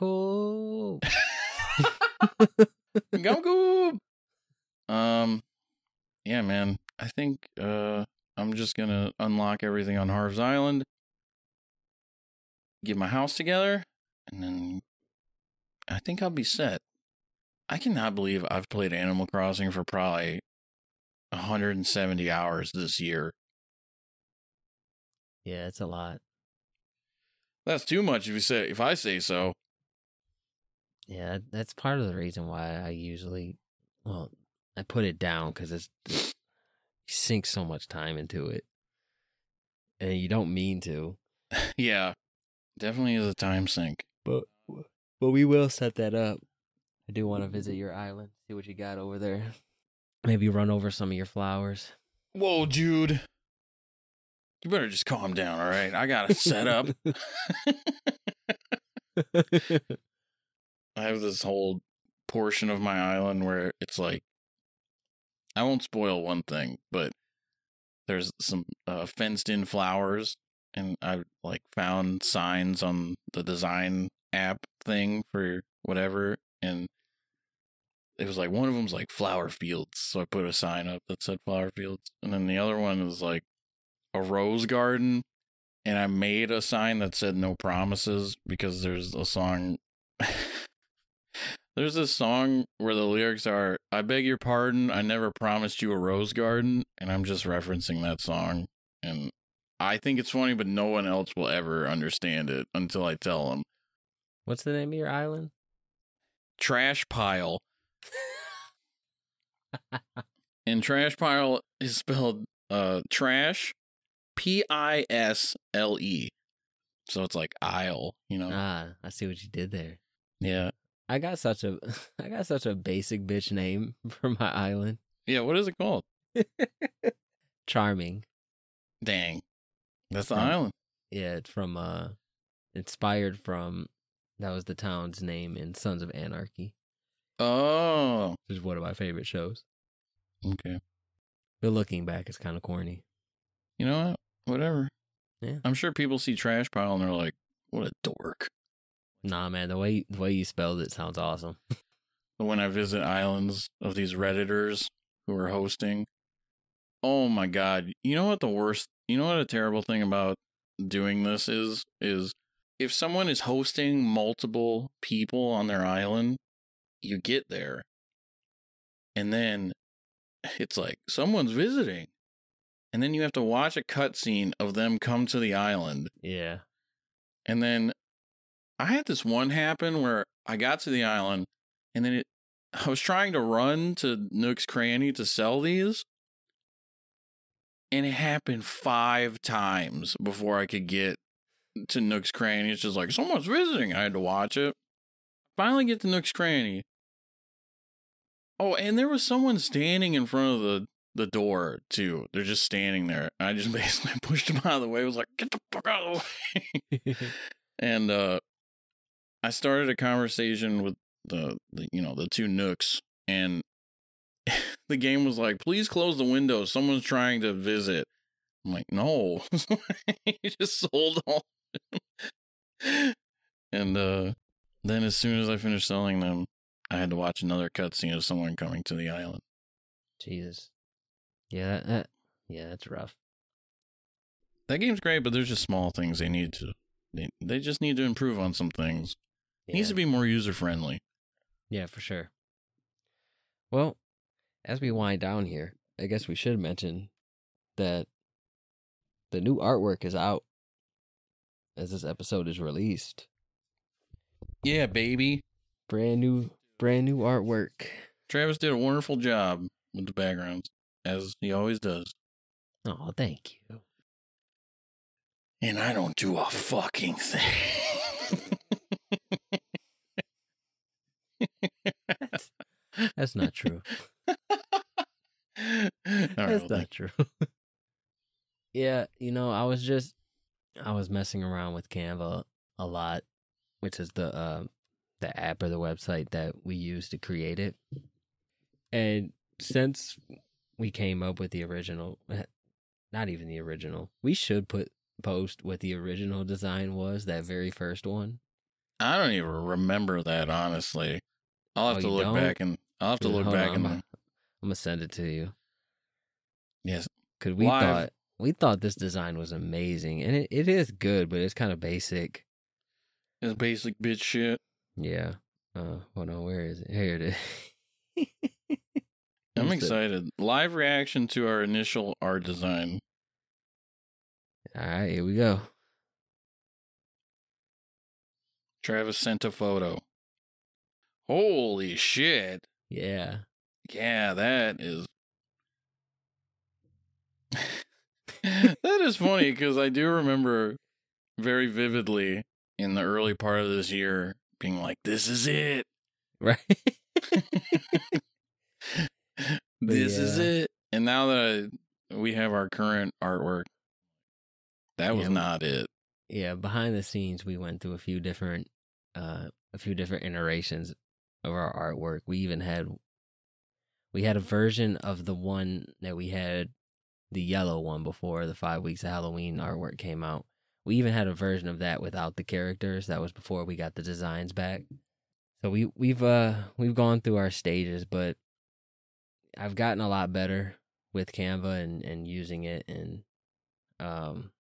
A: GameCube. Um, yeah, man. I think uh, I'm just gonna unlock everything on Harv's Island, get my house together, and then I think I'll be set. I cannot believe I've played Animal Crossing for probably 170 hours this year.
B: Yeah, it's a lot.
A: That's too much if you say if I say so.
B: Yeah, that's part of the reason why I usually, well, I put it down because it's you sink so much time into it, and you don't mean to.
A: yeah, definitely is a time sink.
B: But but we will set that up. I do want to visit your island, see what you got over there. Maybe run over some of your flowers.
A: Whoa, Jude. You better just calm down, all right? I got to set up. I have this whole portion of my island where it's like I won't spoil one thing, but there's some uh, fenced in flowers and I like found signs on the design app thing for whatever and it was like one of them's like flower fields so I put a sign up that said flower fields and then the other one was like a rose garden and I made a sign that said no promises because there's a song There's this song where the lyrics are I beg your pardon, I never promised you a rose garden and I'm just referencing that song and I think it's funny but no one else will ever understand it until I tell them.
B: What's the name of your island?
A: Trash pile. and trash pile is spelled uh trash P I S L E. So it's like aisle, you know.
B: Ah, I see what you did there.
A: yeah.
B: I got such a I got such a basic bitch name for my island.
A: Yeah, what is it called?
B: Charming.
A: Dang. That's the
B: From-
A: island.
B: Yeah, it's from uh inspired from that was the town's name in Sons of Anarchy,
A: Oh.
B: which is one of my favorite shows.
A: Okay.
B: But looking back, it's kind of corny.
A: You know what? Whatever.
B: Yeah.
A: I'm sure people see trash pile and they're like, what a dork.
B: Nah, man, the way the way you spelled it sounds awesome.
A: But when I visit islands of these Redditors who are hosting, oh my God. You know what the worst, you know what a terrible thing about doing this is? Is if someone is hosting multiple people on their island, you get there and then it's like someone's visiting. And then you have to watch a cutscene of them come to the island.
B: Yeah.
A: And then I had this one happen where I got to the island and then it, I was trying to run to Nook's Cranny to sell these. And it happened five times before I could get to Nook's Cranny. It's just like, someone's visiting. I had to watch it. Finally get to Nook's Cranny. Oh, and there was someone standing in front of the, the door, too. They're just standing there. I just basically pushed them out of the way. I was like, get the fuck out of the way and uh I started a conversation with the, the you know the two nooks and the game was like please close the window someone's trying to visit I'm like no you just sold all and uh then as soon as I finished selling them I had to watch another cutscene of someone coming to the island
B: Jesus. Yeah, that, that yeah, that's rough.
A: that game's great but there's just small things they need to they, they just need to improve on some things it needs to be more user friendly
B: Yeah, for sure. Well, as we wind down here, I guess we should mention that the new artwork is out as this episode is released.
A: yeah baby
B: Brand new brand new artwork.
A: Travis did a wonderful job with the backgrounds, as he always does.
B: Oh, thank you.
A: And I don't do a fucking thing.
B: That's, that's not true. That's not true. yeah, you know, I was just I was messing around with Canva a lot, which is the uh, the app or the website that we use to create it. And since we came up with the original, not even the original, we should put post what the original design was. That very first one.
A: I don't even remember that honestly. I'll have
B: Oh,
A: to look
B: don't?
A: back and I'll have to look back
B: on,
A: and
B: I'm, gonna send it to you.
A: yes,
B: Cause we
A: Live.
B: thought we thought this design was amazing, and it, it is good, but it's kind of basic.
A: it's basic bitch shit.
B: Yeah. Uh, hold on, where is it? Here it is.
A: I'm excited. Live reaction to our initial art design.
B: All right, here we go.
A: Travis sent a photo. Holy shit.
B: Yeah.
A: Yeah, that is. That is funny because I do remember very vividly in the early part of this year being like, "This is it.
B: Right.
A: this is it." And now that I, we have our current artwork, That was
B: Yeah,
A: not it.
B: Yeah, behind the scenes, we went through a few different, uh, a few different iterations of our artwork. We even had, we had a version of the one that we had, the yellow one before the five weeks of Halloween artwork came out. We even had a version of that without the characters. That was before we got the designs back. So we we've uh we've gone through our stages, but I've gotten a lot better with Canva and and using it and um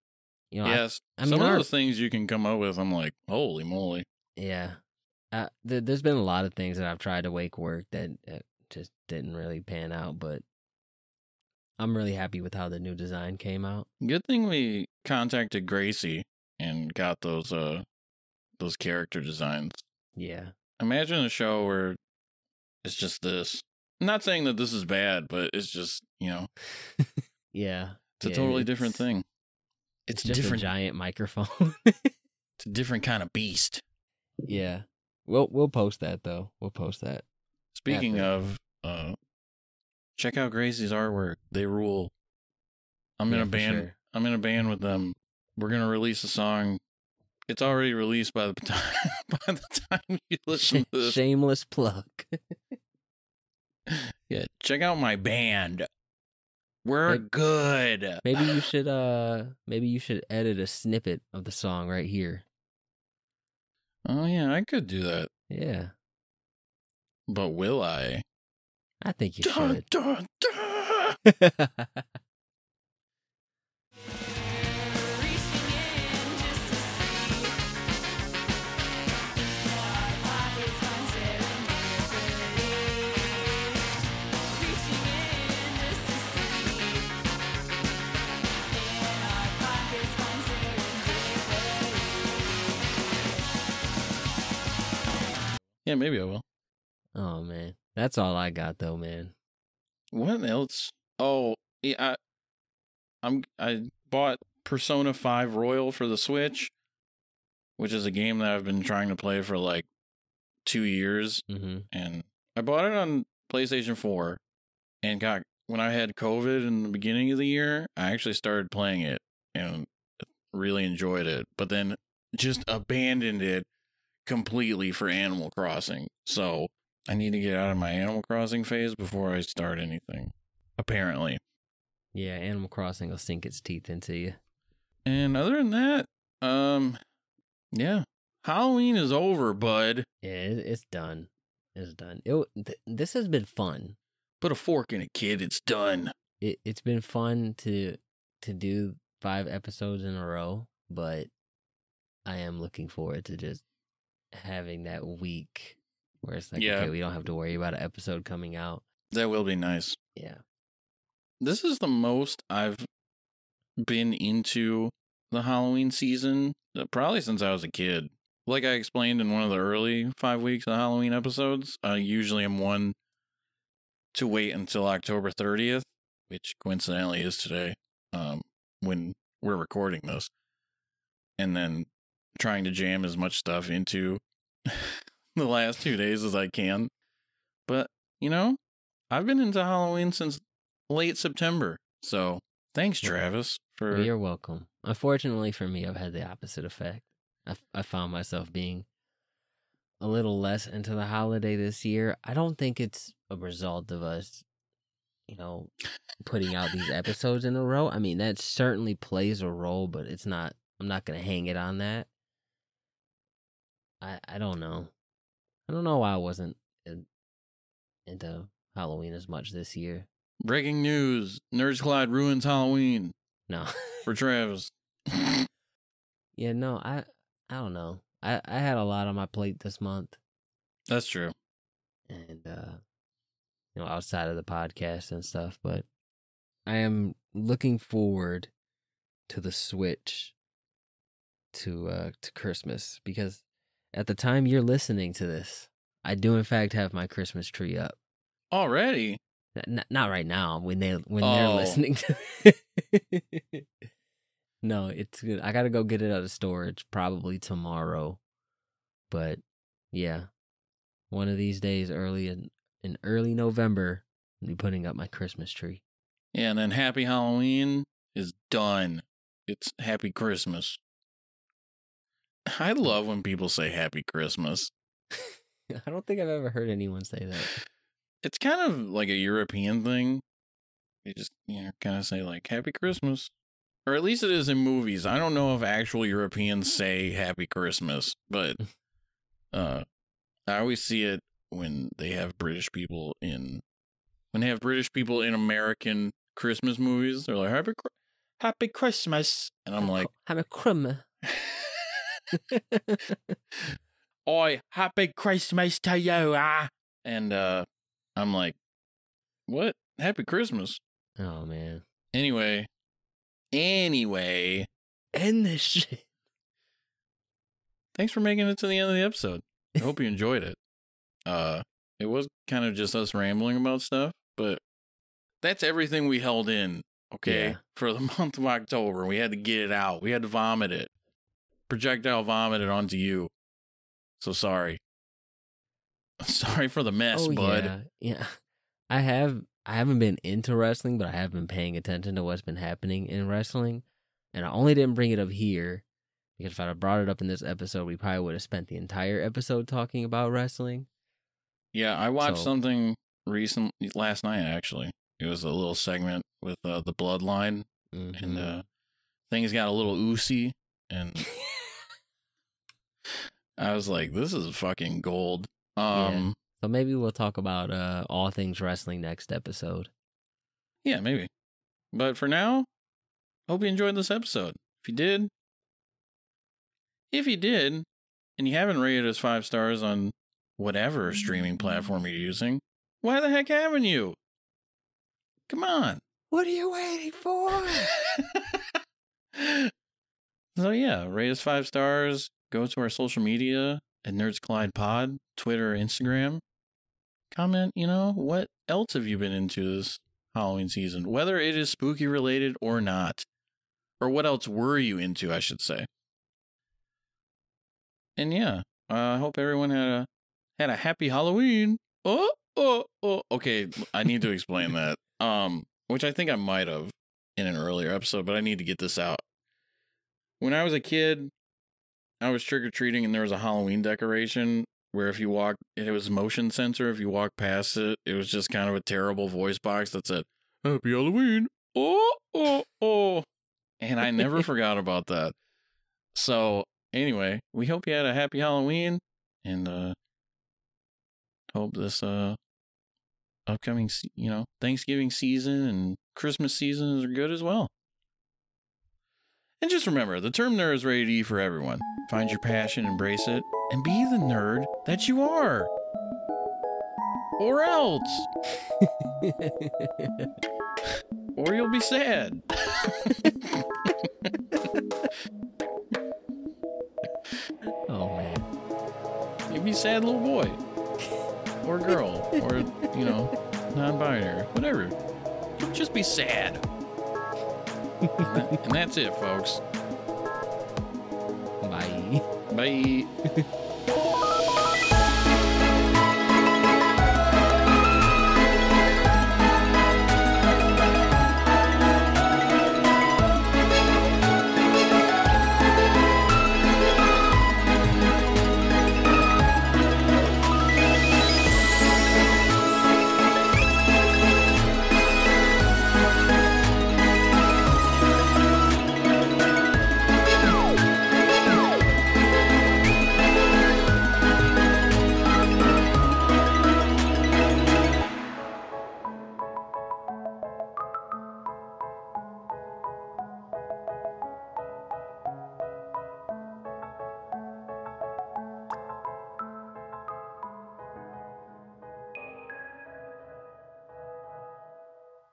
B: you know
A: yes.
B: I mean,
A: Some of
B: our-
A: those things you can come up with, I'm like, holy moly.
B: Yeah. Uh, th- there's been a lot of things that I've tried to make work that uh, just didn't really pan out, but I'm really happy with how the new design came out.
A: Good thing we contacted Gracie and got those uh those character designs.
B: Yeah.
A: Imagine a show where it's just this. I'm not saying that this is bad, but it's just, you know,
B: Yeah.
A: it's a
B: Yeah,
A: totally different thing.
B: It's
A: It's
B: just
A: different
B: a giant microphone.
A: it's a different kind of beast.
B: yeah. We'll we'll post that though. We'll post that.
A: Speaking
B: After.
A: of uh check out Gracie's artwork. They rule. I'm in
B: Yeah,
A: a band
B: sure.
A: I'm in a band with them. We're gonna release a song. It's already released by the time by the time you listen to this.
B: shameless plug.
A: Yeah, check out my band. We're
B: Maybe-
A: good.
B: maybe you should uh maybe you should edit a snippet of the song right here.
A: Oh yeah, I could do that.
B: Yeah.
A: But will I?
B: I think you
A: Dun,
B: should.
A: dun, dun. Yeah, maybe I will.
B: oh man. That's all I got though, man.
A: What else? Oh, yeah, I, I'm I bought Persona 5 Royal for the Switch, which is a game that I've been trying to play for like 2 years
B: Mm-hmm.
A: and I bought it on PlayStation 4 and got when I had COVID in the beginning of the year, I actually started playing it and really enjoyed it, but then just abandoned it completely for Animal Crossing. So, I need to get out of my Animal Crossing phase before I start anything. Apparently.
B: Yeah, Animal Crossing will sink its teeth into you.
A: And other than that, um yeah, Halloween is over, bud.
B: Yeah, it's done. It's done. It, th- this has been fun.
A: Put a fork in it, kid. It's done.
B: It it's been fun to to do five episodes in a row, but I am looking forward to just having that week where it's like,
A: Yeah.
B: okay, we don't have to worry about an episode coming out.
A: That will be nice.
B: Yeah.
A: this is the most I've been into the Halloween season, uh, probably since I was a kid. Like I explained in one of the early five weeks of Halloween episodes, I usually am one to wait until October 30th, which coincidentally is today, um, when we're recording this, and then trying to jam as much stuff into the last two days as I can. But, you know, I've been into Halloween since late September. So thanks, Travis, for
B: you're welcome. Unfortunately for me, I've had the opposite effect. I, I found myself being a little less into the holiday this year. I don't think it's a result of us, you know, putting out these episodes in a row. I mean, that certainly plays a role, but it's not, I'm not going to hang it on that. I, I don't know. I don't know why I wasn't in, into Halloween as much this year.
A: breaking news. Nerds Collide ruins Halloween
B: No.
A: for Travis.
B: Yeah, no, I I don't know. I I had a lot on my plate this month,
A: That's true.
B: and uh, you know, outside of the podcast and stuff, but I am looking forward to the switch to uh to Christmas because at the time you're listening to this, I do in fact have my Christmas tree up.
A: Already?
B: N- not right now when they when they're
A: Oh.
B: listening to no it's good i gotta go get it out of storage probably tomorrow but yeah one of these days early in, in early november i'll be putting up my christmas tree
A: Yeah, and then Happy Halloween is done. it's Happy Christmas. I love when people say Happy Christmas.
B: I don't think I've ever heard anyone say that.
A: It's kind of like a European thing. They just, you know, kind of say like Happy Christmas. Or at least it is in movies. I don't know if actual Europeans say Happy Christmas, but uh I always see it when they have British people in when they have British people in American Christmas movies. They're like Happy Happy Christmas, and I'm like,
B: I'm a crumb.
A: Oi, Happy Christmas to you, ah! And uh I'm like, what? Happy Christmas.
B: Oh man.
A: Anyway, anyway,
B: End this shit.
A: thanks for making it to the end of the episode. I hope you enjoyed it. Uh, it was kind of just us rambling about stuff, but that's everything we held in. Okay,
B: Yeah.
A: for the month of October, we had to get it out. We had to vomit it, projectile vomited onto you. So sorry. Sorry for the mess,
B: oh
A: bud.
B: yeah, yeah. I have. I haven't been into wrestling, but I have been paying attention to what's been happening in wrestling, and I only didn't bring it up here because if I'd have brought it up in this episode, we probably would have spent the entire episode talking about wrestling.
A: Yeah, I watched
B: So-
A: something recent last night. Actually, it was a little segment with uh, the Bloodline, and
B: Mhm.
A: uh, things got a little oozy, and I was like, "This is fucking gold." Um,
B: so maybe we'll talk about uh, all things wrestling next episode.
A: yeah. maybe. But for now, hope you enjoyed this episode. If you did, if you did, and you haven't rated us five stars on whatever streaming platform you're using, why the heck haven't you? Come on.
B: What are you waiting for?
A: so yeah, rate us five stars. Go to our social media at Nerds Collide Pod, Twitter, Instagram. Comment, you know, what else have you been into this Halloween season? Whether it is spooky related or not. Or what else were you into, I should say. And yeah, uh, I hope everyone had a had a happy Halloween. Oh, oh, oh. Okay, I need to explain that. Um, which I think I might have in an earlier episode, but I need to get this out. When I was a kid, I was trick or treating, and there was a Halloween decoration where if you walk, it was motion sensor. If you walk past it, it was just kind of a terrible voice box that said "Happy Halloween." Oh, oh, oh, and I never forgot about that. So anyway, we hope you had a happy Halloween, and uh hope this uh upcoming, you know, Thanksgiving season and Christmas seasons are good as well. And just remember, the term nerd is rated E for everyone. Find your passion, embrace it, and be the nerd that you are. Or else. Or you'll be sad.
B: oh man.
A: You'll be a sad little boy. Or girl. Or, you know, non binary. Whatever. You'll just be sad. And, that's it, folks.
B: Bye.
A: Bye.